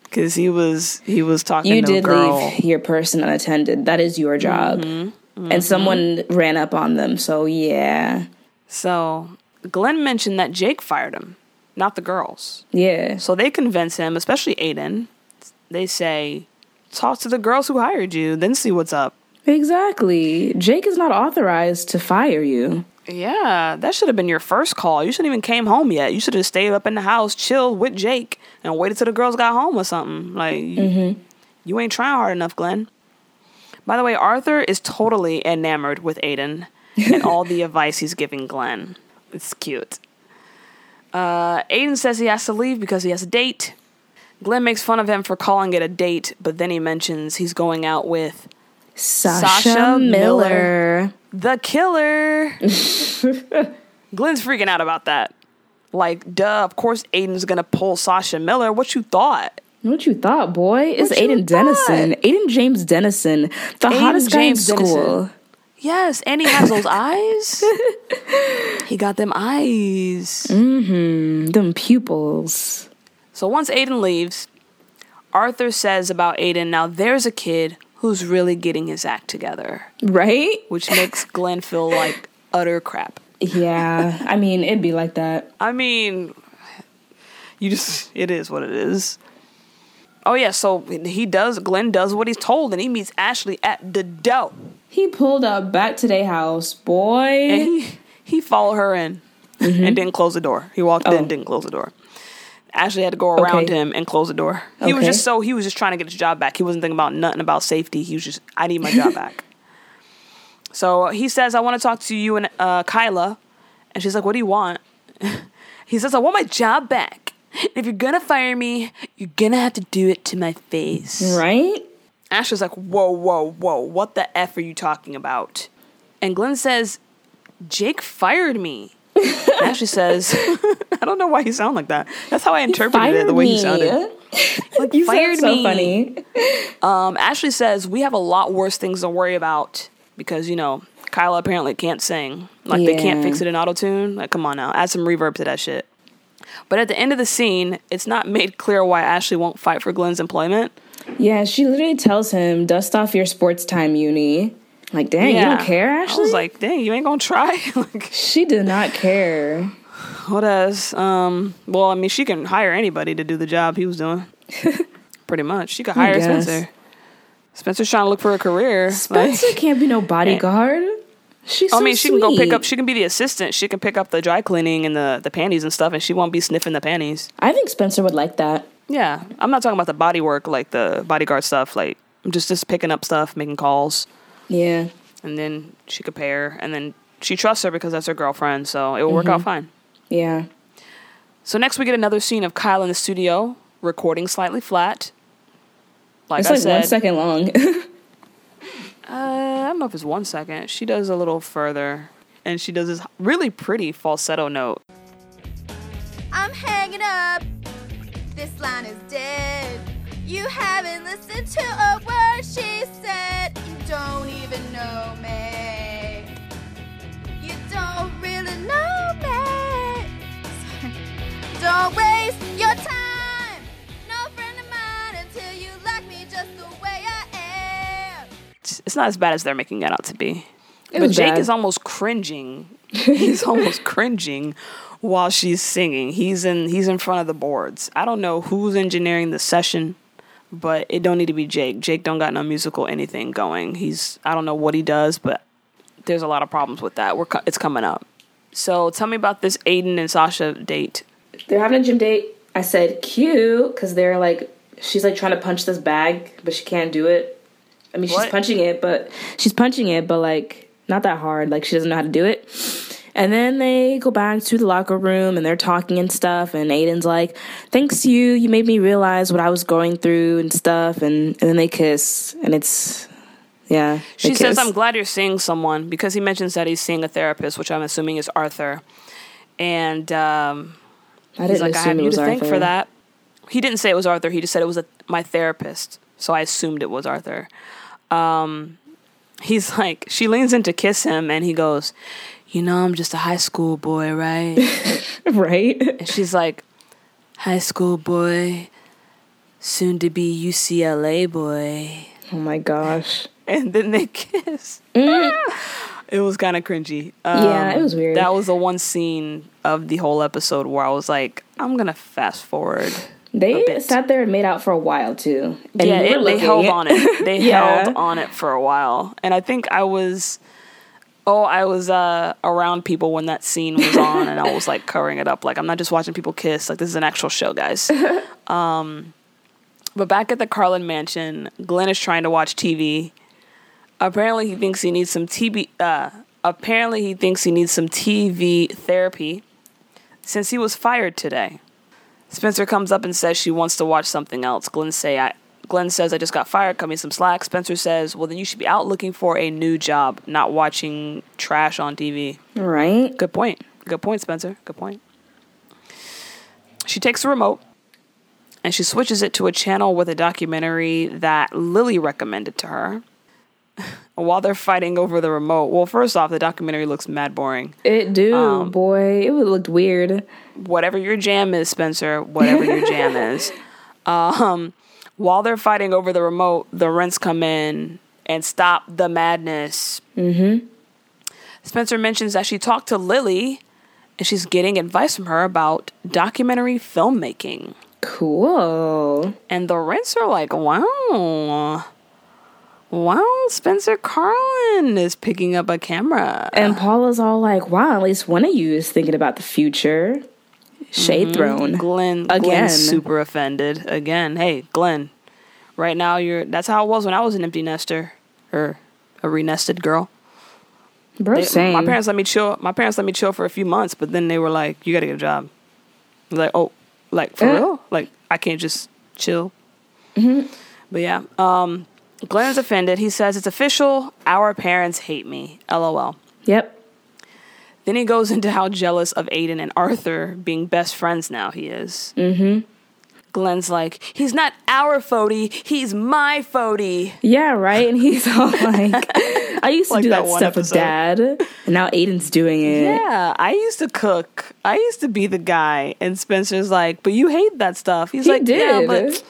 [SPEAKER 1] Because he was he was talking
[SPEAKER 4] You
[SPEAKER 1] to a
[SPEAKER 4] did
[SPEAKER 1] girl.
[SPEAKER 4] leave your person unattended. That is your job.
[SPEAKER 1] Mm-hmm.
[SPEAKER 4] And someone ran up on them. So yeah.
[SPEAKER 1] So Glenn mentioned that Jake fired him, not the girls.
[SPEAKER 4] Yeah.
[SPEAKER 1] So they convince him, especially Aiden. They say, talk to the girls who hired you, then see what's up.
[SPEAKER 4] Exactly. Jake is not authorized to fire you.
[SPEAKER 1] Yeah, that should have been your first call. You shouldn't even came home yet. You should have stayed up in the house, chilled with Jake, and waited till the girls got home or something. Like, you, you ain't trying hard enough, Glenn. By the way, Arthur is totally enamored with Aiden and all the [laughs] advice he's giving Glenn. It's cute. Uh, Aiden says he has to leave because he has a date. Glenn makes fun of him for calling it a date, but then he mentions he's going out with
[SPEAKER 4] Sasha,
[SPEAKER 1] Sasha
[SPEAKER 4] Miller.
[SPEAKER 1] the killer. [laughs] Glenn's freaking out about that. Like, duh, of course Aiden's gonna pull Sasha Miller. What you thought?
[SPEAKER 4] What you thought, boy? It's Aiden Dennison. Aiden James Dennison. The
[SPEAKER 1] Aiden
[SPEAKER 4] hottest guy in school.
[SPEAKER 1] Dennison. Yes, and he has those [laughs] eyes. He got them eyes.
[SPEAKER 4] Mm-hmm. Them pupils.
[SPEAKER 1] So once Aiden leaves, Arthur says about Aiden, now there's a kid who's really getting his act together,
[SPEAKER 4] Right?
[SPEAKER 1] which makes Glenn feel like utter crap.
[SPEAKER 4] Yeah. I mean, it'd be like that.
[SPEAKER 1] I mean, you just, it is what it is. Oh, yeah, so he does, Glenn does what he's told, and he meets Ashley at the door.
[SPEAKER 4] He pulled up back to their house, boy.
[SPEAKER 1] And he, he followed her in mm-hmm. and didn't close the door. He walked
[SPEAKER 4] Oh.
[SPEAKER 1] in, didn't close the door. Ashley had to go around
[SPEAKER 4] Okay.
[SPEAKER 1] him and close the door. He was just so, he was just trying to get his job back. He wasn't thinking about nothing about safety. He was just, I need my job [laughs] back. So he says, I want to talk to you and uh, Kyla. And she's like, What do you want? [laughs] he says, I want my job back. If you're gonna fire me, you're gonna have to do it to my face.
[SPEAKER 4] right?
[SPEAKER 1] Ashley's like, Whoa, whoa, whoa, what the F are you talking about? And Glenn says, Jake fired me. Ashley says, [laughs] I don't know why he sounded like that. That's how I interpreted it, the way he sounded. [laughs] Like,
[SPEAKER 4] You
[SPEAKER 1] fired
[SPEAKER 4] sound so
[SPEAKER 1] me.
[SPEAKER 4] funny.
[SPEAKER 1] Um, Ashley says, We have a lot worse things to worry about because, you know, Kyla apparently can't sing. Like, they can't fix it in auto tune. Like, come on now, add some reverb to that shit. But at the end of the scene, it's not made clear why Ashley won't fight for Glenn's employment.
[SPEAKER 4] Yeah, she literally tells him, dust off your sports time uni. Like, dang, you don't care,
[SPEAKER 1] I
[SPEAKER 4] Ashley?
[SPEAKER 1] was like, dang, you ain't gonna try? [laughs] like,
[SPEAKER 4] she did not care.
[SPEAKER 1] what else? Um, well, I mean, she can hire anybody to do the job he was doing. [laughs] Pretty much. She could hire. Spencer. Spencer's trying to look for a career.
[SPEAKER 4] Spencer
[SPEAKER 1] Like-
[SPEAKER 4] can't be no bodyguard. She's
[SPEAKER 1] I mean, she can go pick up. She can be the assistant. She can pick up the dry cleaning and the the panties and stuff, and she won't be sniffing the panties.
[SPEAKER 4] I think Spencer would like that.
[SPEAKER 1] Yeah, I'm not talking about the body work, like the bodyguard stuff. Like I'm just just picking up stuff, making calls,
[SPEAKER 4] Yeah.
[SPEAKER 1] and then she could pay her, and then she trusts her because that's her girlfriend, so it will work out
[SPEAKER 4] Mhm.
[SPEAKER 1] fine.
[SPEAKER 4] Yeah.
[SPEAKER 1] So next we get another scene of Kyle in the studio recording slightly flat. Like
[SPEAKER 4] it's
[SPEAKER 1] I
[SPEAKER 4] like
[SPEAKER 1] said,
[SPEAKER 4] one second long. [laughs]
[SPEAKER 1] Uh, I don't know if it's one second. She does a little further. and she does this really pretty falsetto note.
[SPEAKER 3] I'm hanging up. This line is dead. You haven't listened to a word she said. You don't even know me. You don't really know me. Sorry. [laughs] Don't waste your time. No friend of mine until you like me just the way I am.
[SPEAKER 1] It's, it's not as bad as they're making it out to be.
[SPEAKER 4] It
[SPEAKER 1] but Jake
[SPEAKER 4] bad.
[SPEAKER 1] is almost cringing. He's almost cringing while she's singing. He's in he's in front of the boards. I don't know who's engineering the session, but it don't need to be Jake. Jake don't got no musical anything going. He's I don't know what he does, but there's a lot of problems with that. We're co- it's coming up. So tell me about this Aiden and Sasha date.
[SPEAKER 4] They're having a gym date. I said cute because they're like she's like trying to punch this bag, but she can't do it. I mean, she's punching it, but she's punching it, but like not that hard. Like she doesn't know how to do it. And then they go back to the locker room and they're talking and stuff. And Aiden's like, "Thanks to you, you made me realize what I was going through and stuff." And and then they kiss, and it's yeah.
[SPEAKER 1] She says, "I'm glad you're seeing someone," because he mentions that he's seeing a therapist, which I'm assuming is Arthur. And um,
[SPEAKER 4] I
[SPEAKER 1] he's like, "I have you to thank for that." He didn't say it was Arthur. He just said it was a, my therapist. So I assumed it was Arthur. Um, he's like, she leans in to kiss him, and he goes, "You know, I'm just a high school boy, right?" [laughs]
[SPEAKER 4] right?
[SPEAKER 1] And she's like, "High school boy, soon to be UCLA boy."
[SPEAKER 4] Oh my gosh.
[SPEAKER 1] and then they kiss. [laughs] it was kind of cringy. Um,
[SPEAKER 4] Yeah, it was weird.
[SPEAKER 1] That was the one scene of the whole episode where I was like, I'm gonna fast forward.
[SPEAKER 4] They sat there and made out for a while too. And
[SPEAKER 1] yeah, it, they held on it. [laughs] They
[SPEAKER 4] Yeah.
[SPEAKER 1] held on it for a while, and I think I was. Oh, I was uh, around people when that scene was on, and I was like covering it up. Like I'm not just watching people kiss. Like this is an actual show, guys. [laughs] um, but back at the Carlin mansion, Glenn is trying to watch TV. Apparently, he thinks he needs some TV. Uh, apparently, he thinks he needs some TV therapy since he was fired today. Spencer comes up and says she wants to watch something else. Glenn say I Glenn says I just got fired, cut me some slack. Spencer says, Well then you should be out looking for a new job, not watching trash on TV.
[SPEAKER 4] Right?
[SPEAKER 1] Good point. Good point, Spencer. Good point. She takes the remote and she switches it to a channel with a documentary that Lily recommended to her. [laughs] While they're fighting over the remote, well, first off, the documentary looks mad boring.
[SPEAKER 4] It do,
[SPEAKER 1] Um,
[SPEAKER 4] boy. It looked weird.
[SPEAKER 1] whatever your jam is, Spencer, whatever your jam is. [laughs] Um, while they're fighting over the remote, the rents come in and stop the madness. Mm-hmm. Spencer mentions that she talked to Lily and she's getting advice from her about documentary filmmaking.
[SPEAKER 4] Cool.
[SPEAKER 1] And the rents are like, wow. Wow, Spencer Carlin is picking up a camera.
[SPEAKER 4] And Paula's all like, "Wow, at least one of you is thinking about the future." Shade thrown.
[SPEAKER 1] Glenn
[SPEAKER 4] Again.
[SPEAKER 1] Glenn's super offended again. Hey, Glenn, right now you're. That's how it was when I was an empty nester or a renested girl.
[SPEAKER 4] Bro,
[SPEAKER 1] They-
[SPEAKER 4] same.
[SPEAKER 1] my parents let me chill. My parents let me chill for a few months, but then they were like, "You got to get a job." I was like, oh, like for
[SPEAKER 4] Eh.
[SPEAKER 1] real? Like I can't just chill.
[SPEAKER 4] Mm-hmm.
[SPEAKER 1] But yeah, um, Glenn's offended. He says it's official. Our parents hate me. LOL.
[SPEAKER 4] Yep.
[SPEAKER 1] Then he goes into how jealous of Aiden and Arthur being best friends now he is. Mm-hmm. Glenn's like, he's not our Fody, he's my Fody.
[SPEAKER 4] Yeah, right. And he's all [laughs] like, "I used to
[SPEAKER 1] Like
[SPEAKER 4] do
[SPEAKER 1] that
[SPEAKER 4] that, stuff
[SPEAKER 1] episode.
[SPEAKER 4] with Dad, and now Aiden's doing it."
[SPEAKER 1] Yeah, I used to cook. I used to be the guy. And Spencer's like, but you hate that stuff. He's
[SPEAKER 4] He
[SPEAKER 1] like, yeah, but,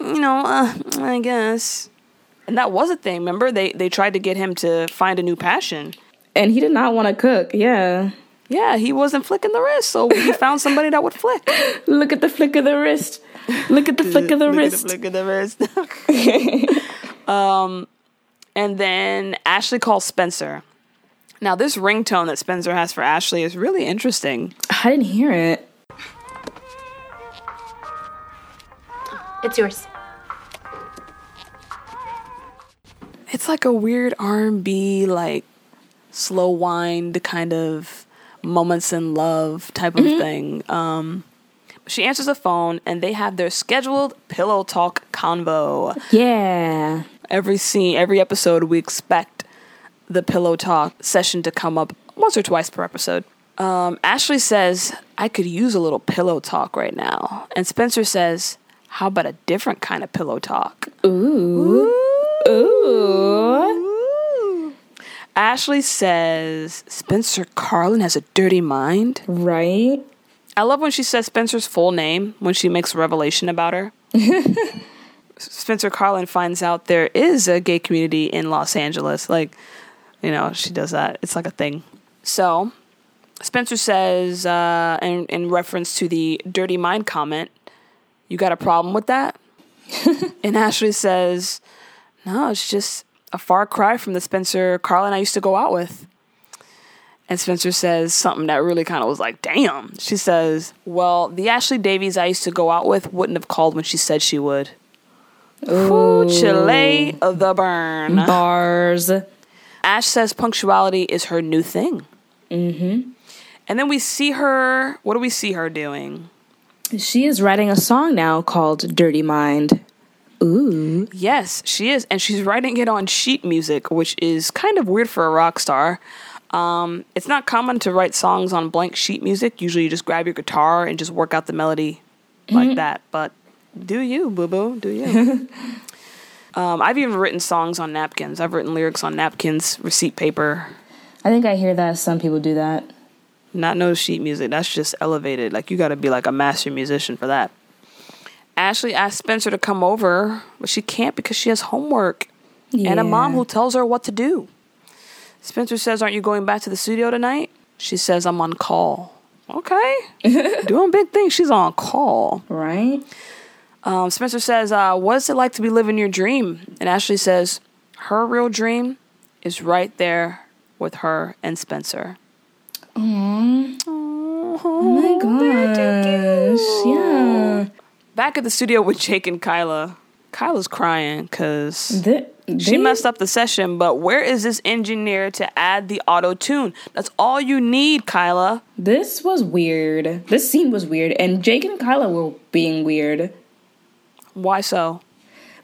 [SPEAKER 1] you know, uh, I guess. And that was a thing. Remember, they, they tried to get him to find a new passion.
[SPEAKER 4] And he did not want to cook. Yeah.
[SPEAKER 1] Yeah, he wasn't flicking the wrist, so he found somebody that would flick. [laughs]
[SPEAKER 4] Look at the flick of the wrist. Look at the flick of the wrist.
[SPEAKER 1] Look at
[SPEAKER 4] wrist.
[SPEAKER 1] flick of the wrist. [laughs] um, and then Ashley calls Spencer. Now, this ringtone that Spencer has for Ashley is really interesting.
[SPEAKER 4] I didn't hear it.
[SPEAKER 6] It's yours.
[SPEAKER 1] It's like a weird R&B, like slow wind kind of moments in love type of thing. Um, she answers the phone, and they have their scheduled pillow talk convo.
[SPEAKER 4] Yeah.
[SPEAKER 1] every scene, every episode, we expect the pillow talk session to come up once or twice per episode. Um, Ashley says, I could use a little pillow talk right now. And Spencer says, How about a different kind of pillow talk?
[SPEAKER 4] Ooh. Ooh.
[SPEAKER 1] Ashley says, Spencer Carlin has a dirty mind.
[SPEAKER 4] Right?
[SPEAKER 1] I love when she says Spencer's full name when she makes a revelation about her. [laughs] Spencer Carlin finds out there is a gay community in Los Angeles. Like, you know, she does that. It's like a thing. So, Spencer says, uh, in, in reference to the dirty mind comment, you got a problem with that? [laughs] and Ashley says, no, it's just a far cry from the Spencer Carlin I used to go out with. And Spencer says something that really kind of was like, damn. She says, well, the Ashley Davies I used to go out with wouldn't have called when she said she would. Ooh, Chile of the burn.
[SPEAKER 4] Bars.
[SPEAKER 1] Ash says punctuality is her new thing.
[SPEAKER 4] Mm-hmm.
[SPEAKER 1] And then we see her. What do we see her doing?
[SPEAKER 4] She is writing a song now called Dirty Mind. Ooh.
[SPEAKER 1] Yes, she is. And she's writing it on sheet music, which is kind of weird for a rock star. Um, it's not common to write songs on blank sheet music. Usually you just grab your guitar and just work out the melody like that. But do you, boo boo? Do you? [laughs] um, I've even written songs on napkins. I've written lyrics on napkins, receipt paper.
[SPEAKER 4] I think I hear that some people do that.
[SPEAKER 1] Not no sheet music. That's just elevated. Like you got to be like a master musician for that. Ashley asked Spencer to come over, but she can't because she has homework and a mom who tells her what to do. Spencer says, "Aren't you going back to the studio tonight?" She says, "I'm on call." Okay, [laughs] doing big things. She's on call.
[SPEAKER 4] Right?
[SPEAKER 1] Um, Spencer says, uh, "What is it like to be living your dream?" And Ashley says, "Her real dream is right there with her and Spencer."
[SPEAKER 4] Aww. Oh my gosh. Yeah.
[SPEAKER 1] Back at the studio with Jake and Kyla, Kyla's crying because
[SPEAKER 4] Th-
[SPEAKER 1] she messed up the session. But where is this engineer to add the auto tune? That's all you need, Kyla.
[SPEAKER 4] This was weird. This scene was weird. And Jake and Kyla were being weird.
[SPEAKER 1] Why so?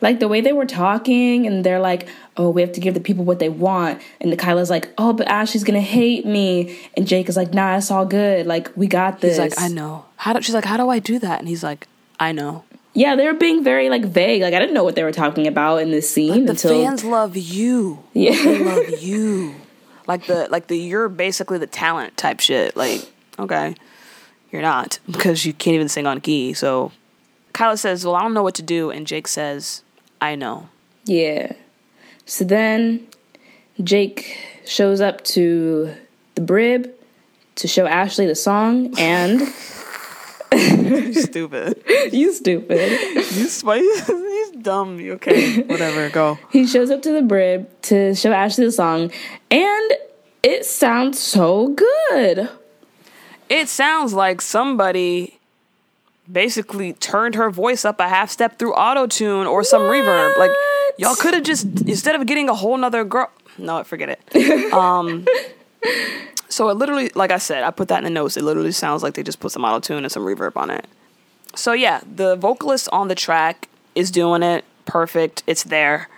[SPEAKER 4] Like the way they were talking, and they're like, oh, we have to give the people what they want. And the Kyla's like, oh, but Ashley's gonna hate me. And Jake is like, nah, it's all good. Like, we got this.
[SPEAKER 1] He's like, I know. How do, she's like, how do I do that? And he's like, I know.
[SPEAKER 4] Yeah, they were being very like vague. Like I didn't know what they were talking about in this scene
[SPEAKER 1] The
[SPEAKER 4] until
[SPEAKER 1] fans love you.
[SPEAKER 4] Yeah.
[SPEAKER 1] they love you. Like the like the you're basically the talent type shit. Like okay, you're not because you can't even sing on key. So Kyla says, "Well, I don't know what to do," and Jake says, "I know."
[SPEAKER 4] Yeah. So then Jake shows up to the Brib to show Ashley the song, and [laughs] [laughs] [laughs]
[SPEAKER 1] you stupid.
[SPEAKER 4] you stupid.
[SPEAKER 1] You spice. He's dumb. You okay? Whatever. Go.
[SPEAKER 4] He shows up to the Brib to show Ashley the song, and it sounds so good.
[SPEAKER 1] It sounds like somebody basically turned her voice up a half step through auto tune or some reverb. Like y'all could have just instead of getting a whole nother girl. No, forget it. [laughs] Um. So it literally, like I said, I put that in the notes. It literally sounds like they just put some auto tune and some reverb on it. So yeah, the vocalist on the track is doing it perfect. It's there.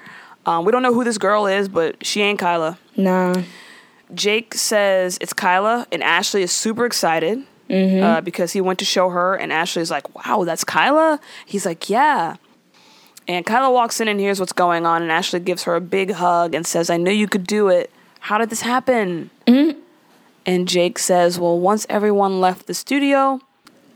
[SPEAKER 1] Um, we don't know who this girl is, but she ain't Kyla.
[SPEAKER 4] Nah.
[SPEAKER 1] Jake says it's Kyla, and Ashley is super excited uh, because he went to show her, and Ashley's like, "Wow, that's Kyla." He's like, "Yeah." And Kyla walks in and hears what's going on, and Ashley gives her a big hug and says, "I knew you could do it. How did this happen?" And Jake says, "Well, once everyone left the studio,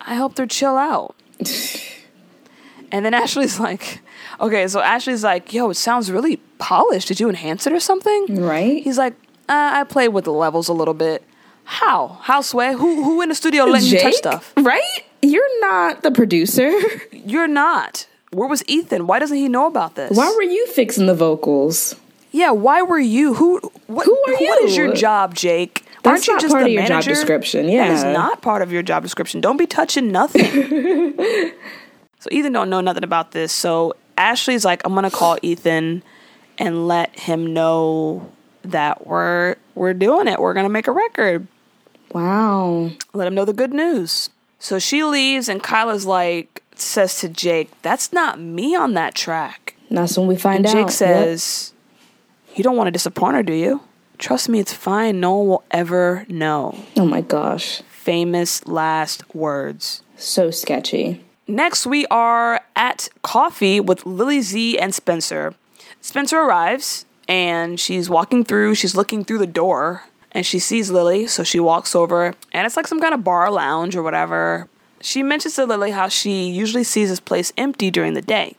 [SPEAKER 1] I helped her chill out." [laughs] and then Ashley's like, "Okay, so Ashley's like, yo, it sounds really polished. Did you enhance it or something?"
[SPEAKER 4] Right?
[SPEAKER 1] He's like, uh, I played with the levels a little bit. How? How sway? Who who in the studio letting you touch stuff?
[SPEAKER 4] Right? You're not the producer.
[SPEAKER 1] You're not. Where was Ethan? Why doesn't he know about this?
[SPEAKER 4] Why were you fixing the vocals?
[SPEAKER 1] Yeah, why were you? Who? What,
[SPEAKER 4] Who are you?
[SPEAKER 1] What is your job, Jake?
[SPEAKER 4] That's
[SPEAKER 1] Aren't you
[SPEAKER 4] not
[SPEAKER 1] just
[SPEAKER 4] part
[SPEAKER 1] the
[SPEAKER 4] of your job description, Yeah.
[SPEAKER 1] that is not part of your job description. Don't be touching nothing. [laughs] so Ethan don't know nothing about this. So Ashley's like, I'm gonna call Ethan and let him know that we're we're doing it. We're gonna make a record.
[SPEAKER 4] Wow.
[SPEAKER 1] let him know the good news. So she leaves, and Kyla's like, says to Jake, That's not me on that track.
[SPEAKER 4] That's when we find
[SPEAKER 1] And
[SPEAKER 4] out.
[SPEAKER 1] Jake
[SPEAKER 4] Yep.
[SPEAKER 1] You don't want to disappoint her, do you? Trust me, it's fine. No one will ever know.
[SPEAKER 4] Oh my gosh.
[SPEAKER 1] Famous last words.
[SPEAKER 4] So sketchy.
[SPEAKER 1] Next, we are at coffee with Lily Z and Spencer. Spencer arrives and she's walking through, she's looking through the door and she sees Lily, so she walks over and it's like some kind of bar lounge or whatever. She mentions to Lily how she usually sees this place empty during the day.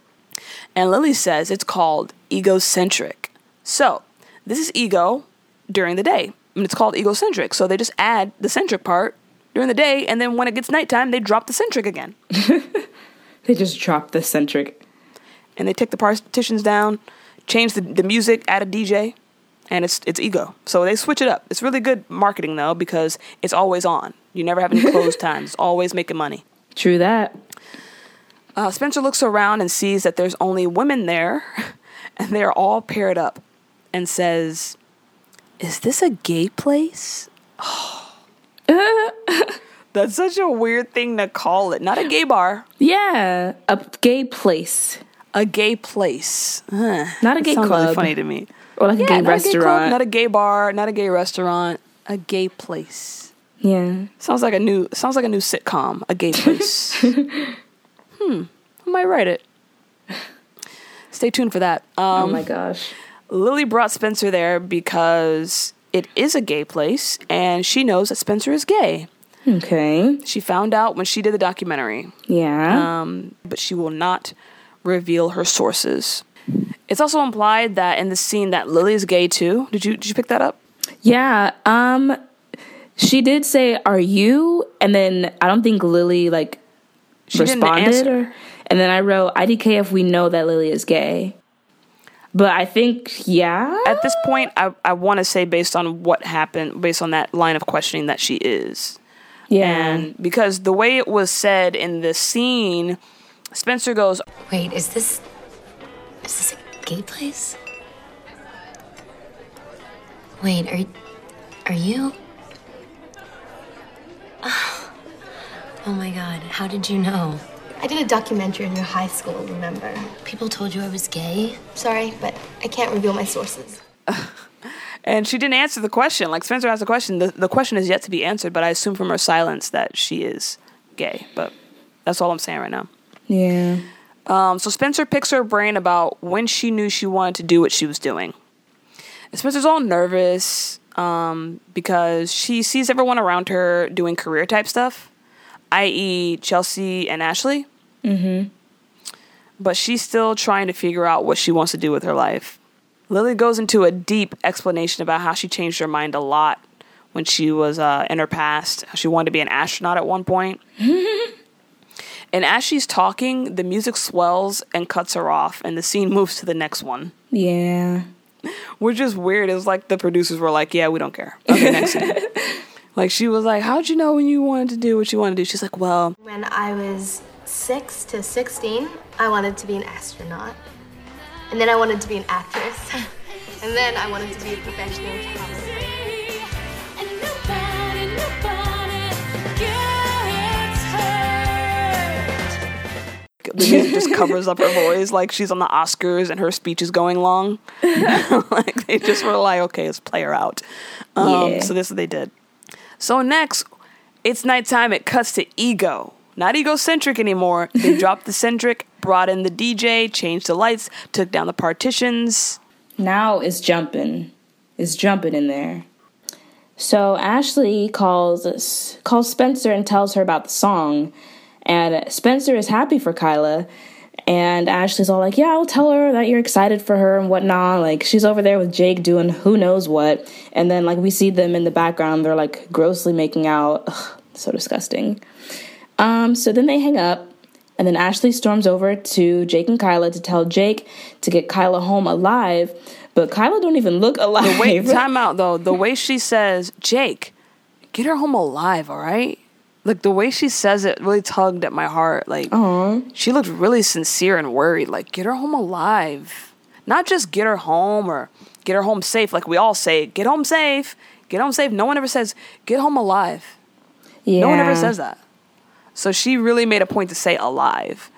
[SPEAKER 1] And Lily says it's called egocentric. So, this is ego during the day. And it's called egocentric. So they just add the centric part during the day, and then when it gets nighttime, they drop the centric again. [laughs]
[SPEAKER 4] They just drop the centric.
[SPEAKER 1] and they take the partitions down, change the, the music, add a DJ, and it's it's ego. So they switch it up. It's really good marketing though because it's always on. You never have any closed [laughs] times. Always making money.
[SPEAKER 4] True that.
[SPEAKER 1] Uh, Spencer looks around and sees that there's only women there, [laughs] and they're all paired up, and says, "Is this a gay place?" [laughs] That's such a weird thing to call it. Not a gay bar,
[SPEAKER 4] Yeah, a gay place.
[SPEAKER 1] a gay place. Ugh,
[SPEAKER 4] Not a gay
[SPEAKER 1] sounds really
[SPEAKER 4] club.
[SPEAKER 1] funny to me.
[SPEAKER 4] Or like a gay
[SPEAKER 1] not a gay club,
[SPEAKER 4] restaurant.
[SPEAKER 1] not a gay bar, not a gay restaurant, a gay place.
[SPEAKER 4] yeah.
[SPEAKER 1] Sounds like a new sounds like a new sitcom, a gay place. [laughs] hmm, I might write it. Stay tuned for that.
[SPEAKER 4] oh
[SPEAKER 1] Um,
[SPEAKER 4] my gosh.
[SPEAKER 1] Lily brought Spencer there because it is a gay place, and she knows that Spencer is gay.
[SPEAKER 4] Okay.
[SPEAKER 1] She found out when she did the documentary,
[SPEAKER 4] Yeah.
[SPEAKER 1] um, but she will not reveal her sources. It's also implied that in the scene that Lily is gay too. Did you did you pick that up?
[SPEAKER 4] yeah. Um she did say, Are you? And then I don't think Lily like
[SPEAKER 1] She
[SPEAKER 4] responded or and then I wrote IDK if we know that Lily is gay. But I think yeah.
[SPEAKER 1] At this point, I, I want to say based on what happened, based on that line of questioning, that she is.
[SPEAKER 4] Yeah.
[SPEAKER 1] And because the way it was said in the scene, Spencer goes,
[SPEAKER 6] Wait, is this. Is this a gay place? Wait, are. Are you. [sighs] Oh my god, how did you know?
[SPEAKER 11] I did a documentary in your high school, remember?
[SPEAKER 6] People told you I was gay?
[SPEAKER 11] Sorry, but I can't reveal my sources. [laughs]
[SPEAKER 1] and she didn't answer the question. Like Spencer asked the question. The, the question is yet to be answered, but I assume from her silence that she is gay. But that's all I'm saying right now.
[SPEAKER 4] yeah.
[SPEAKER 1] Um, so Spencer picks her brain about when she knew she wanted to do what she was doing. And Spencer's all nervous um, because she sees everyone around her doing career type stuff, i.e., Chelsea and Ashley.
[SPEAKER 4] Mm-hmm.
[SPEAKER 1] But she's still trying to figure out what she wants to do with her life. Lily goes into a deep explanation about how she changed her mind a lot when she was uh, in her past. She wanted to be an astronaut at one point. [laughs] And as she's talking, the music swells and cuts her off, and the scene moves to the next one,
[SPEAKER 4] Yeah.
[SPEAKER 1] which is weird. It was like the producers were like, "Yeah, we don't care." Okay, next scene. [laughs] Like she was like, "How'd you know when you wanted to do what you wanted to do?" She's like, "Well,
[SPEAKER 11] When I was 6 to 16, I wanted to be an astronaut. And then I wanted to be an actress. [laughs] and then I wanted to be a professional photographer.
[SPEAKER 1] the music just covers up her voice, like she's on the Oscars and her speech is going long." [laughs] [laughs] like they just were like, "Okay, let's play her out." Um,
[SPEAKER 4] Yeah.
[SPEAKER 1] So this is what they did. So next, it's nighttime. It cuts to ego. Not egocentric anymore. They [laughs] dropped the centric, brought in the DJ, changed the lights, took down the partitions.
[SPEAKER 4] Now it's jumping. It's jumping in there. So Ashley calls calls Spencer and tells her about the song. And Spencer is happy for Kyla. And Ashley's all like, Yeah, I'll tell her that you're excited for her and whatnot. Like, she's over there with Jake doing who knows what. And then, like, we see them in the background. They're like grossly making out. Ugh, so disgusting. Um, so then they hang up. And then Ashley storms over to Jake and Kyla to tell Jake to get Kyla home alive. But Kyla don't even look alive.
[SPEAKER 1] The way, [laughs] time out though. The way she says, Jake, get her home alive, all right? Like the way she says it really tugged at my heart. Like she looked really sincere and worried. Like get her home alive, not just get her home or get her home safe. Like we all say, get home safe, get home safe. No one ever says get home alive.
[SPEAKER 4] yeah.
[SPEAKER 1] No one ever says that. So she really made a point to say alive.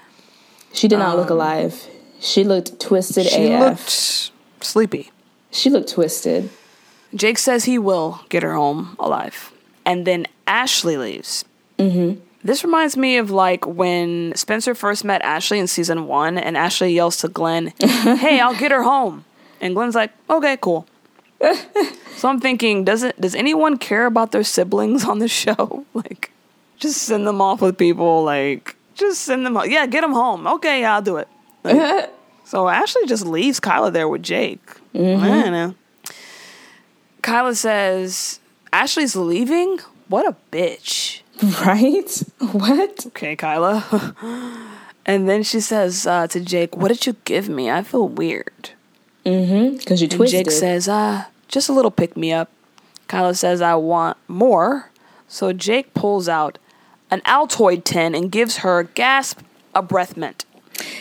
[SPEAKER 4] She did not look alive. She looked twisted
[SPEAKER 1] Um, She
[SPEAKER 4] AF.
[SPEAKER 1] looked sleepy.
[SPEAKER 4] she looked twisted.
[SPEAKER 1] Jake says he will get her home alive. And then Ashley leaves.
[SPEAKER 4] Mm-hmm.
[SPEAKER 1] This reminds me of like when Spencer first met Ashley in season one, and Ashley yells to Glenn, [laughs] Hey, I'll get her home. And Glenn's like, Okay, cool. [laughs] so I'm thinking, does it does anyone care about their siblings on the [laughs] show? Like, just send them off with people, like just send them yeah, get them home. Okay, yeah, I'll do it. Like, [laughs] so Ashley just leaves Kyla there with Jake.
[SPEAKER 4] Mhm.
[SPEAKER 1] I don't know. Kyla says, Ashley's leaving? What a bitch. [laughs]
[SPEAKER 4] Right? What?
[SPEAKER 1] Okay, Kyla. [laughs] and then she says uh, to Jake, What did you give me? I feel weird.
[SPEAKER 4] Mm-hmm. Because you
[SPEAKER 1] And
[SPEAKER 4] twisted.
[SPEAKER 1] Jake says, uh, just a little pick me up. Kyla says, I want more. So Jake pulls out an Altoid tin and gives her gasp a breath mint.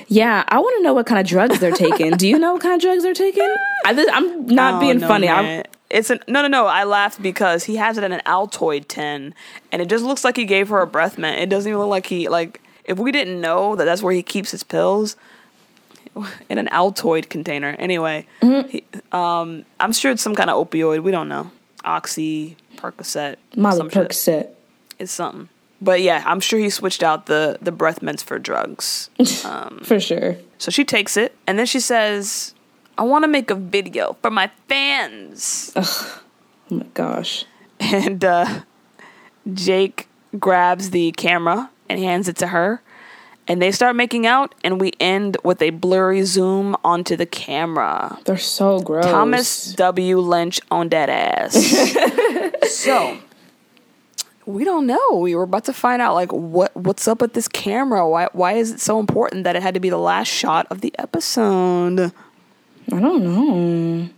[SPEAKER 4] Yeah, I want to know what kind of drugs they're taking. Do you know what kind of drugs they're taking? I, am not
[SPEAKER 1] Oh,
[SPEAKER 4] being
[SPEAKER 1] no,
[SPEAKER 4] funny.
[SPEAKER 1] man.
[SPEAKER 4] I'm,
[SPEAKER 1] It's an no, no, no. I laughed because he has it in an Altoid tin, and it just looks like he gave her a breath mint. It doesn't even look like he like. If we didn't know that that's where he keeps his pills, [sighs] in an Altoid container. Anyway, he, um, I'm sure it's some kind of opioid. We don't know. Oxy, Percocet,
[SPEAKER 4] Molly
[SPEAKER 1] some shit.
[SPEAKER 4] Percocet.
[SPEAKER 1] It's something. But yeah, I'm sure he switched out the the breath mints for drugs. [laughs] Um,
[SPEAKER 4] For sure.
[SPEAKER 1] so she takes it, and then she says, "I want to make a video for my fans."
[SPEAKER 4] Oh my gosh.
[SPEAKER 1] And uh, Jake grabs the camera and hands it to her, and they start making out, and we end with a blurry zoom onto the camera.
[SPEAKER 4] They're so gross.
[SPEAKER 1] Thomas W. Lynch on that ass. [laughs] so we don't know. We were about to find out like what what's up with this camera. Why why is it so important that it had to be the last shot of the episode?
[SPEAKER 4] I don't know.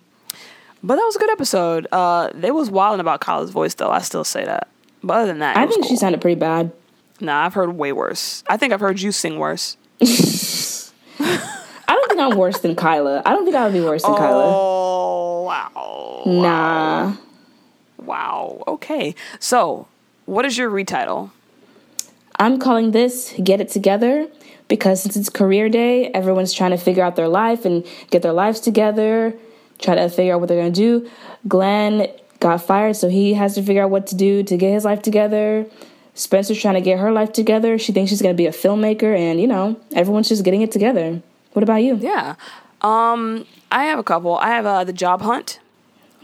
[SPEAKER 1] But that was a good episode. Uh, they was wilding about Kyla's voice though. I still say that. But other than that,
[SPEAKER 4] I think she sounded pretty bad.
[SPEAKER 1] Nah, I've heard way worse. I think I've heard you sing worse. [laughs]
[SPEAKER 4] I don't think I'm worse than Kyla. I don't think I would be worse than Kyla.
[SPEAKER 1] Oh wow.
[SPEAKER 4] Nah.
[SPEAKER 1] Wow. Okay. So, what is your retitle?
[SPEAKER 4] I'm calling this Get It Together because since it's career day, everyone's trying to figure out their life and get their lives together, try to figure out what they're going to do. Glenn got fired, so he has to figure out what to do to get his life together. Spencer's trying to get her life together. She thinks she's going to be a filmmaker, and you know, everyone's just getting it together. What about you?
[SPEAKER 1] Yeah. Um, I have a couple. I have uh, the job hunt,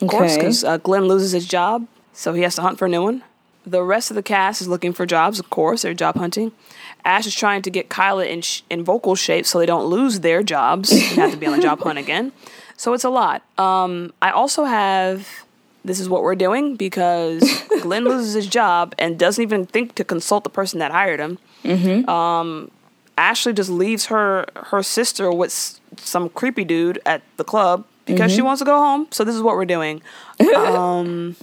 [SPEAKER 1] of course,
[SPEAKER 4] Okay.
[SPEAKER 1] because uh, Glenn loses his job, so he has to hunt for a new one. The rest of the cast is looking for jobs, of course. They're job hunting. Ash is trying to get Kyla in sh- in vocal shape so they don't lose their jobs and have to be on the job hunt again. So it's a lot. Um, I also have. This is what we're doing because Glenn loses his job and doesn't even think to consult the person that hired him.
[SPEAKER 4] Mm-hmm.
[SPEAKER 1] Um, Ashley just leaves her her sister with s- some creepy dude at the club because she
[SPEAKER 4] Mhm.
[SPEAKER 1] wants to go home. So this is what we're doing. [laughs] um,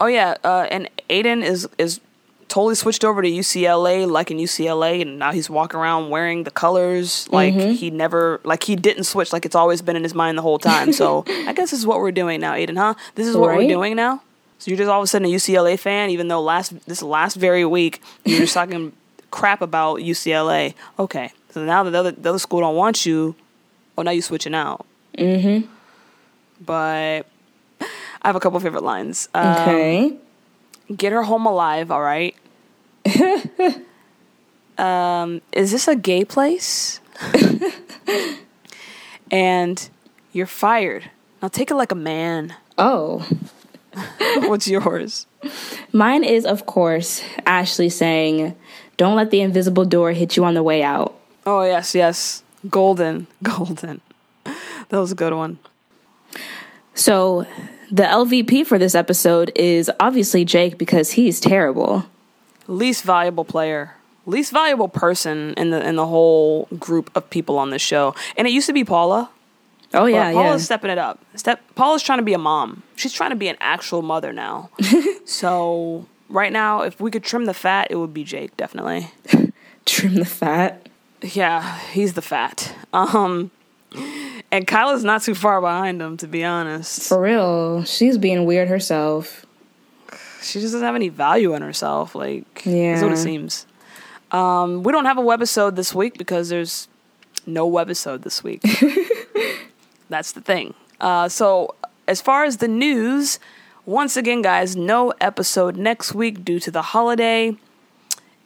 [SPEAKER 1] oh yeah, uh, and Aiden is is totally switched over to UCLA, like in UCLA, and now he's walking around wearing the colors like
[SPEAKER 4] Mhm.
[SPEAKER 1] he never like he didn't switch, like it's always been in his mind the whole time. So [laughs] I guess this is what we're doing now, Aiden, huh? This is what
[SPEAKER 4] Right?
[SPEAKER 1] we're doing now. So you're just all of a sudden a UCLA fan, even though last this last very week you were just talking [laughs] crap about UCLA. Okay, so now that the other, the other school don't want you, oh now you're switching out.
[SPEAKER 4] Mm-hmm.
[SPEAKER 1] But I have a couple favorite lines. Um,
[SPEAKER 4] Okay.
[SPEAKER 1] Get her home alive, all right. [laughs] um, is this a gay place? [laughs] and you're fired. Now take it like a man.
[SPEAKER 4] Oh. [laughs]
[SPEAKER 1] What's yours?
[SPEAKER 4] Mine is, of course, Ashley saying, Don't let the invisible door hit you on the way out.
[SPEAKER 1] Oh yes, yes. Golden. Golden. That was a good one.
[SPEAKER 4] So, the LVP for this episode is obviously Jake because he's terrible.
[SPEAKER 1] Least valuable player. Least valuable person in the in the whole group of people on this show. And it used to be Paula.
[SPEAKER 4] Oh, yeah,
[SPEAKER 1] Paula's
[SPEAKER 4] yeah.
[SPEAKER 1] stepping it up. Step Paula's trying to be a mom. She's trying to be an actual mother now. [laughs] so right now, if we could trim the fat, it would be Jake, definitely. [laughs]
[SPEAKER 4] Trim the fat.
[SPEAKER 1] Yeah, he's the fat. Um and Kyla's not too far behind them, to be honest.
[SPEAKER 4] For real. She's being weird herself.
[SPEAKER 1] She just doesn't have any value in herself. Like, that's what
[SPEAKER 4] Yeah.
[SPEAKER 1] it seems. Um, we don't have a webisode this week because there's no webisode this week. [laughs] that's the thing. Uh, so as far as the news, once again, guys, no episode next week due to the holiday.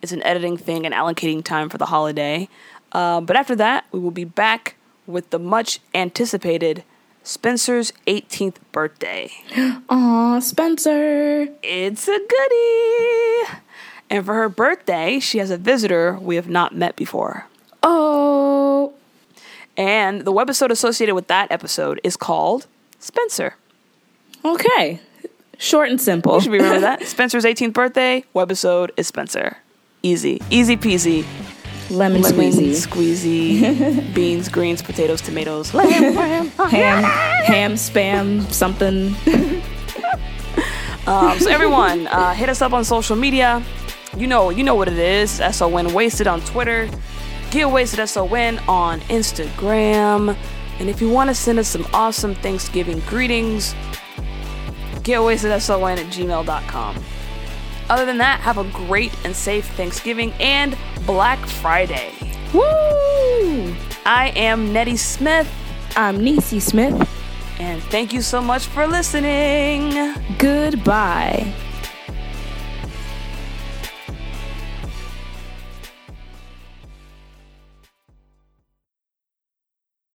[SPEAKER 1] It's an editing thing and allocating time for the holiday. Uh, but after that, we will be back with the much anticipated Spencer's 18th birthday. [gasps]
[SPEAKER 4] Aw, Spencer.
[SPEAKER 1] It's a goodie. And for her birthday, she has a visitor we have not met before.
[SPEAKER 4] Oh.
[SPEAKER 1] And the webisode associated with that episode is called Spencer.
[SPEAKER 4] Okay. Short and simple.
[SPEAKER 1] You should remember that. [laughs] Spencer's 18th birthday, webisode is Spencer. Easy. Easy peasy.
[SPEAKER 4] Lemon,
[SPEAKER 1] Lemon
[SPEAKER 4] squeezy.
[SPEAKER 1] squeezy. [laughs] beans, greens, potatoes, tomatoes. Lamb, lamb, [laughs]
[SPEAKER 4] ham, [laughs] ham, spam, something.
[SPEAKER 1] Um, so everyone, uh, hit us up on social media. You know, you know what it is. SON Wasted on Twitter. Get Wasted SON on Instagram. And if you want to send us some awesome Thanksgiving greetings, getwastedson at gmail.com. Other than that, have a great and safe Thanksgiving and Black Friday.
[SPEAKER 4] Woo!
[SPEAKER 1] I am Nettie Smith.
[SPEAKER 4] I'm Niecy Smith.
[SPEAKER 1] And thank you so much for listening.
[SPEAKER 4] Goodbye.